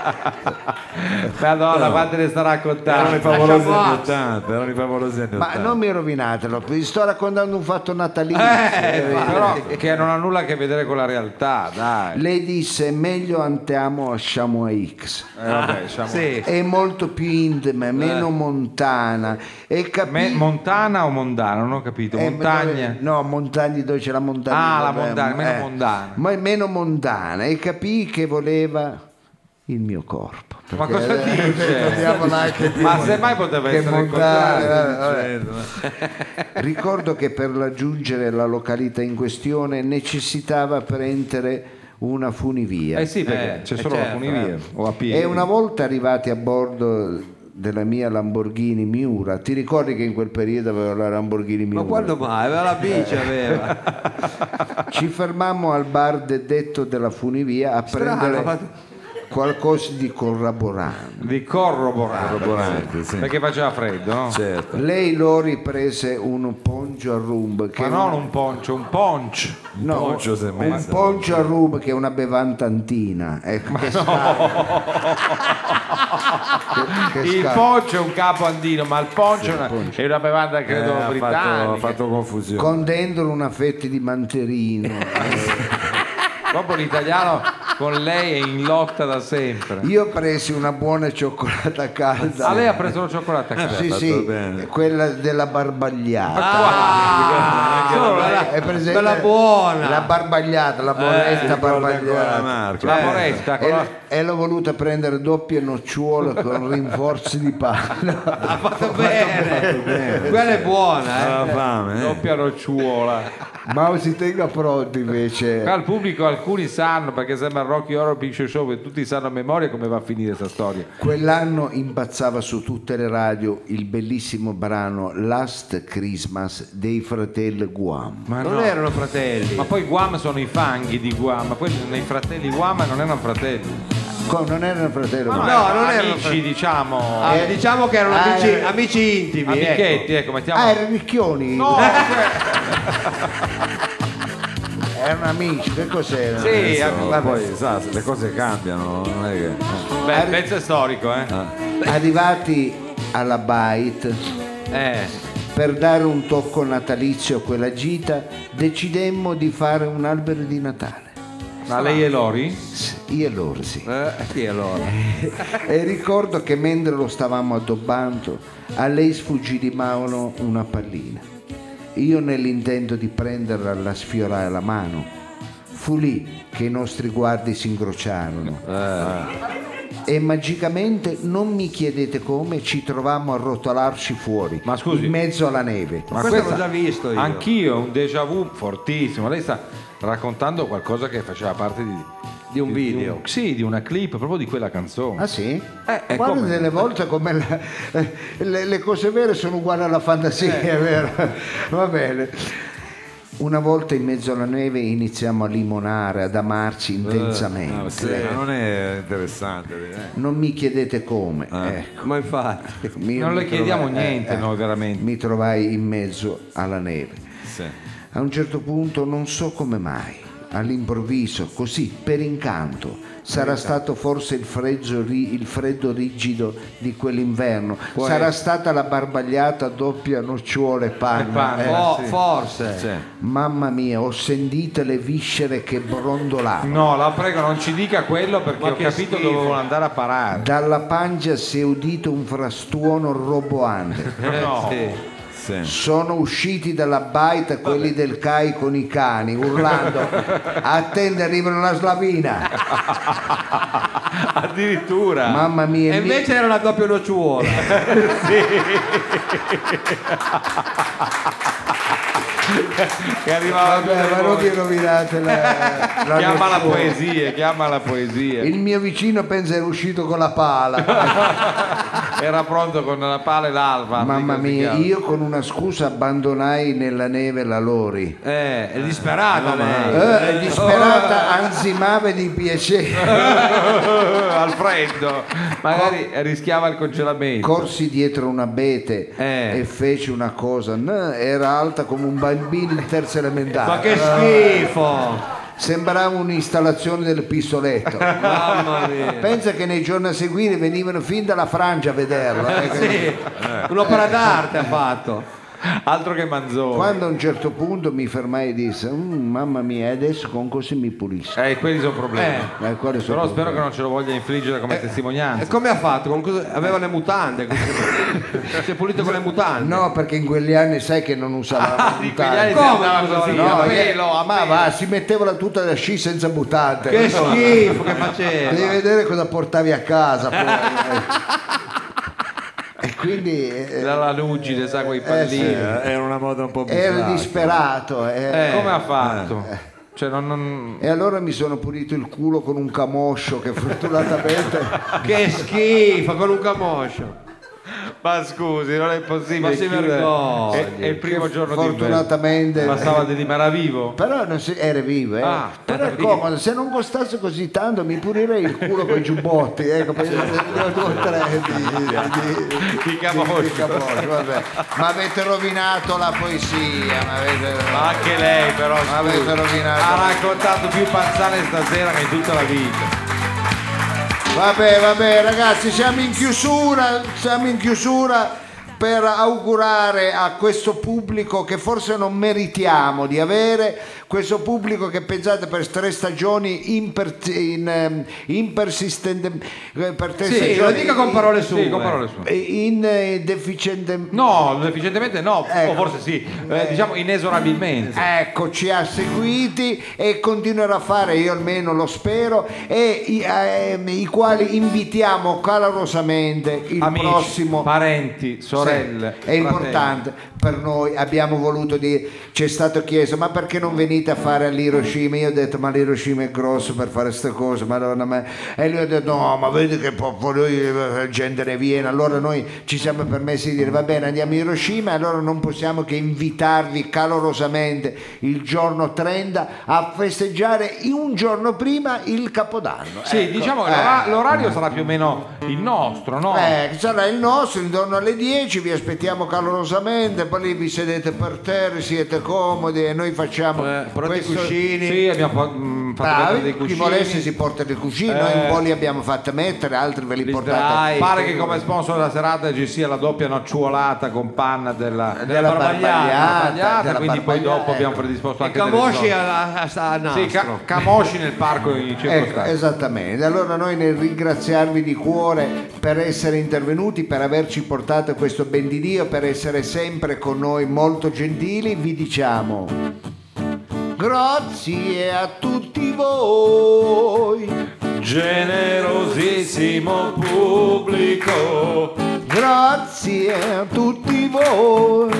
Madonna, quante ne sta Erano i raccontando? favolosi anni 80, erano i favolosi anni Ma 80. non mi rovinatelo, vi sto raccontando un fatto natalizio. Eh, però che non ha nulla a che vedere con la realtà, dai. Lei disse meglio andiamo a Chamois X. Eh, vabbè, diciamo- Sì. È molto più intima, meno montana e capi- Me- montana o mondana? Non ho capito. eh, Montagna. dove- no, montagna dove c'è la montagna. Ah, la montagna, meno eh. mondana. Ma è meno mondana e capì che voleva il mio corpo. Ma cosa eh, dice? Ma semmai poteva che essere contrario. eh. Ricordo che per raggiungere la località in questione necessitava prendere una funivia. Eh sì, perché Eh, c'è eh, solo la certo, funivia. O a piedi. E una volta arrivati a bordo della mia Lamborghini Miura, ti ricordi che in quel periodo avevo la Lamborghini Miura? Ma quando mai? Aveva la bici, aveva. Ci fermammo al bar de- detto della funivia a Strano, prendere ma- qualcosa di corroborante. Di corroborare. Corroborante, sì. Perché faceva freddo, no? Certo. Lei Lori prese un poncio a rum che Ma non una- un poncio, un punch. no, poncio si è un messa. poncio a rum che è una bevantantina ecco, che strano. Che- che Il poncio è un capo andino, ma il poncio è una, è una bevanda Eh, credo ha fatto, britannica. ha fatto confusione. con dentro una fetta di manterino eh. Proprio l'italiano con lei è in lotta da sempre. io presi una buona cioccolata calda Ah, lei ha preso la cioccolata a casa. sì sì bene. quella della barbagliata Ah, la- È presente? quella buona. La barbagliata, la bonetta ricordo ancora barbagliata. Marco. La Eh, moretta con E, la... e l'ho voluta prendere doppie nocciuole con rinforzi di panna. Ha fatto bene. Quella è buona, eh. Fame, eh? doppia nocciola. Ma si tenga pronto invece. Al pubblico alcuni sanno perché sembra Rocky Horror Picture Show che tutti sanno a memoria come va a finire questa storia. Quell'anno impazzava su tutte le radio il bellissimo brano Last Christmas dei fratelli Guam. Ma Non no. erano fratelli. Ma poi Guam sono i fanghi di Guam, ma poi nei fratelli Guam non erano fratelli. Co- non erano fratelli Ma no, non erano amici, fratelli. diciamo. Ah, Eh, diciamo che erano ah, amici, eh, amici intimi. amichetti, ecco. ecco, mettiamo. Ah, erano ricchioni? No, Erano amici, che cos'erano? sì, Adesso, amici. ma poi sa, le cose cambiano, non è che. Beh, il pezzo è storico, eh. Arrivati alla Bite, Eh, per dare un tocco natalizio a quella gita, decidemmo di fare un albero di Natale. ma lei e Lori? Io e loro sì. Eh, sì, allora. E ricordo che mentre lo stavamo addobbando, a lei sfuggì di mano una pallina. Io nell'intento di prenderla la sfiorai la mano. Fu lì che i nostri guardi si incrociarono. E magicamente, non mi chiedete come, ci trovammo a rotolarci fuori, Ma scusi. in mezzo alla neve. Ma questo l'ho già visto io. Anch'io, un déjà vu fortissimo. Lei sta raccontando qualcosa che faceva parte di, Di un video. sì, di una clip proprio di quella canzone. Ah sì? Eh, eh, Guarda come? delle volte come la- le, le cose vere sono uguali alla fantasia, è vero? Va bene. Una volta in mezzo alla neve iniziamo a limonare, ad amarci intensamente. Ah, sì, ma non è interessante. eh. Non mi chiedete come. ecco. Ma infatti. Mi- non le mi chiediamo trovai- niente eh, noi veramente. Mi trovai in mezzo alla neve. Sì. A un certo punto, non so come mai, all'improvviso, così per incanto, sarà stato forse il freddo, il freddo rigido di quell'inverno, sarà stata la barbagliata doppia nocciola e panna. panna. eh. Oh, Forse. Sì. Mamma mia, ho sentito le viscere che brondolavano. No, la prego, non ci dica quello perché Ma ho capito schifo. dove vuole andare a parare. Dalla pancia si è udito un frastuono roboante. No. Sì. Sì. Sono usciti dalla baita quelli del CAI con i cani, urlando: Attende, arrivano la slavina! Addirittura. Mamma mia, E invece era una doppia nocciola. che arrivava Vabbè, ma non mi rovinate la, la chiama la poesia, chiama la poesia. Il mio vicino pensa era uscito con la pala. Era pronto con la pala e l'alba. Mamma mia, io con una scusa abbandonai nella neve la Lori. Eh, è disperata lei. Eh, disperata ansimave di piacere. al freddo, magari rischiava il congelamento. Corsi dietro un abete Eh. e fece una cosa. no, era alta come un bambino in terza elementare. Ma che schifo! Sembrava un'installazione del pistoletto. Mamma mia. Pensa che nei giorni a seguire venivano fin dalla Francia a vederla. eh, Sì, un'opera d'arte ha fatto. Altro che Manzoni. Quando a un certo punto mi fermai e disse, "Mm, mamma mia, adesso con così mi pulisco. Eh, quelli sono problemi. Eh, quali sono Però spero problemi? che non ce lo voglia infliggere come testimonianza. E come ha fatto? Con cosa- Aveva le mutande. Si è pulito con le mutande. No, perché in quegli anni sai che non usava quegli anni mutande. si Come così, No, pelo, a ma pelo. va, si metteva la tuta da sci senza mutande. Che schifo che Devi faceva. vedere cosa portavi a casa. poi. Quindi eh, La lanugine, sa, quei Eh, pallini. sì. Eh, Era una moda un po' ero bislacca. disperato. eh. Come ha fatto? Cioè, non, non- E allora mi sono pulito il culo con un camoscio che fortunatamente Che schifo con un camoscio. Ma scusi, non è possibile. Ma si chiudere- vergogni. È, è il primo che giorno di fortunatamente Ma stava di Mara vivo? però non si, era vivo, eh. Ah, però è comodo, se non costasse così tanto mi pulirei il culo con i giubbotti, ecco, perché ne ho due o tre di, di, di, Di camoscio. di camoscio, vabbè. Ma avete rovinato la poesia, ma avete, Ma anche lei però ma avete rovinato. ha raccontato più panzane stasera che in tutta la vita. Vabbè, vabbè, ragazzi, siamo in chiusura, siamo in chiusura per augurare a questo pubblico che forse non meritiamo di avere, questo pubblico che pensate per tre stagioni imper, in, ehm, impersistente, eh, per tre Sì, stagioni, lo dica con parole sue. Sì, con parole sue. in eh, deficiente No, deficientemente no, Ecco. o forse sì, eh, diciamo inesorabilmente. Ecco, ci ha seguiti e continuerà a fare, io almeno lo spero, e i, ehm, i quali invitiamo calorosamente il Amici, prossimo parenti, sorelle. Sì, è importante per noi, abbiamo voluto dire, ci è stato chiesto, ma perché non venite a fare all'Hiroshima? Io ho detto, ma l'Hiroshima è grosso per fare queste cose, madonna mia. E lui ha detto, no, ma vedi che po- po- lui, eh, gente ne viene. Allora noi ci siamo permessi di dire, va bene, andiamo a Hiroshima, e allora non possiamo che invitarvi calorosamente il giorno 30 a festeggiare un giorno prima il Capodanno. Sì, Ecco, diciamo che eh. l'ora- l'orario sarà più o meno il nostro, no? Eh, sarà il nostro intorno alle 10, vi aspettiamo calorosamente, poi lì vi sedete per terra, siete comodi e noi facciamo Eh, portate i questo- cuscini. Sì, abbiamo fa- mh, fatto mettere Bravi, dei chi cuscini. volesse si porta dei cuscini, noi un Eh. po' li abbiamo fatti mettere, altri ve li Li portate. sdrai. Pare che come sponsor della serata ci sia la doppia nocciuolata con panna della, Della barbagliata, barbagliata, della quindi poi dopo abbiamo predisposto E anche delle Camosci a, a, a nastro. Sì, ca- Camosci nel parco in Ecco, circostanza. esattamente. Allora noi nel ringraziarvi di cuore per essere intervenuti, per averci portato questo ben di Dio, per essere sempre con noi molto gentili, vi diciamo grazie a tutti voi. Generosissimo pubblico, Grazie a tutti voi,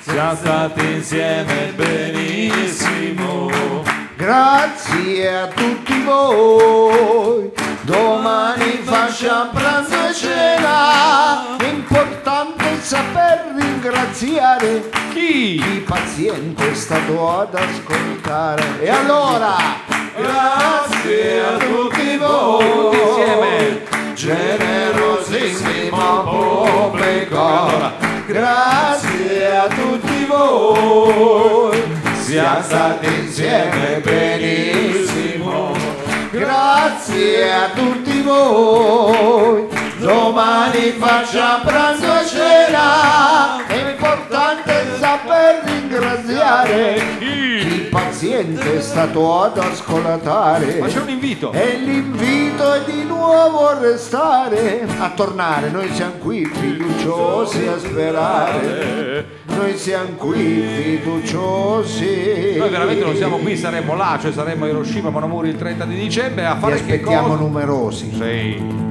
siamo stati insieme benissimo. grazie a tutti voi. Domani facciamo pranzo e cena, è importante saper ringraziare Chi? chi paziente è stato ad ascoltare. E allora, grazie a tutti voi, Tutti insieme. generosissimo pubblico, grazie a tutti voi, siamo stati insieme benissimo, grazie a tutti voi, domani facciamo pranzo e cena, è importante saper ringraziare chi paziente è stato ad ascoltare. Ma c'è un invito. E l'invito è di nuovo a restare, a tornare, noi siamo qui fiduciosi a sperare, noi siamo qui fiduciosi. Noi veramente non siamo qui, saremmo là, cioè saremmo a Hiroshima, Monamuri il 30 di dicembre a Vi fare che aspettiamo cosa? numerosi. Sì.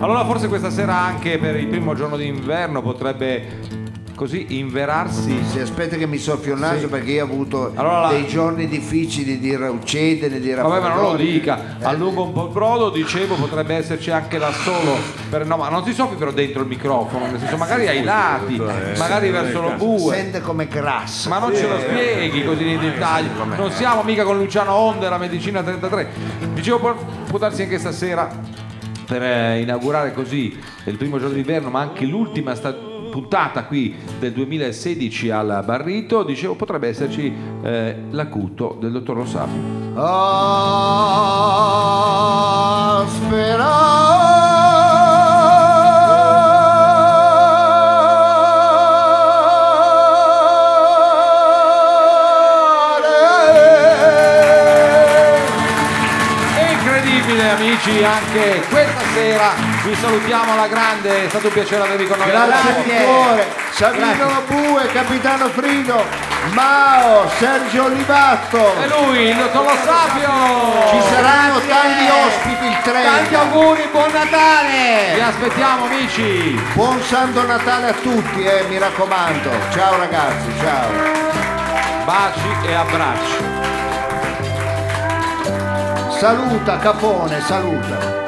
Allora forse questa sera anche per il primo giorno d'inverno potrebbe così inverarsi Si aspetta che mi soffio il naso Sì. perché io ho avuto Allora dei giorni difficili di uccidere, di Vabbè, ma non lo raffreddore. dica, allungo un po' il brodo, dicevo, potrebbe esserci anche da solo, per- no, ma non si soffi però dentro il microfono, nel senso magari ai lati, magari verso lo bue. Sente come grassa. Ma non ce lo spieghi così nei dettagli, non siamo mica con Luciano Onde, la medicina 33. Dicevo, può, può darsi anche stasera per eh, inaugurare così il primo giorno d'inverno, ma anche l'ultima sta- puntata qui del 2016 al Barrito, dicevo, potrebbe esserci eh, l'acuto del dottor Rossafio. Ah, sperare. Amici, anche questa sera vi salutiamo alla grande, è stato un piacere avervi con noi. Grazie Grazie. di cuore. Savino Bue, Capitano Frido, Mao, Sergio Olivatto. E lui, il dottor Rossafio! Ci saranno tanti ospiti il 30. Tanti auguri, buon Natale! Vi aspettiamo amici! Buon Santo Natale a tutti, eh, mi raccomando. Ciao ragazzi, ciao. Baci e abbracci. Saluta Capone, saluta.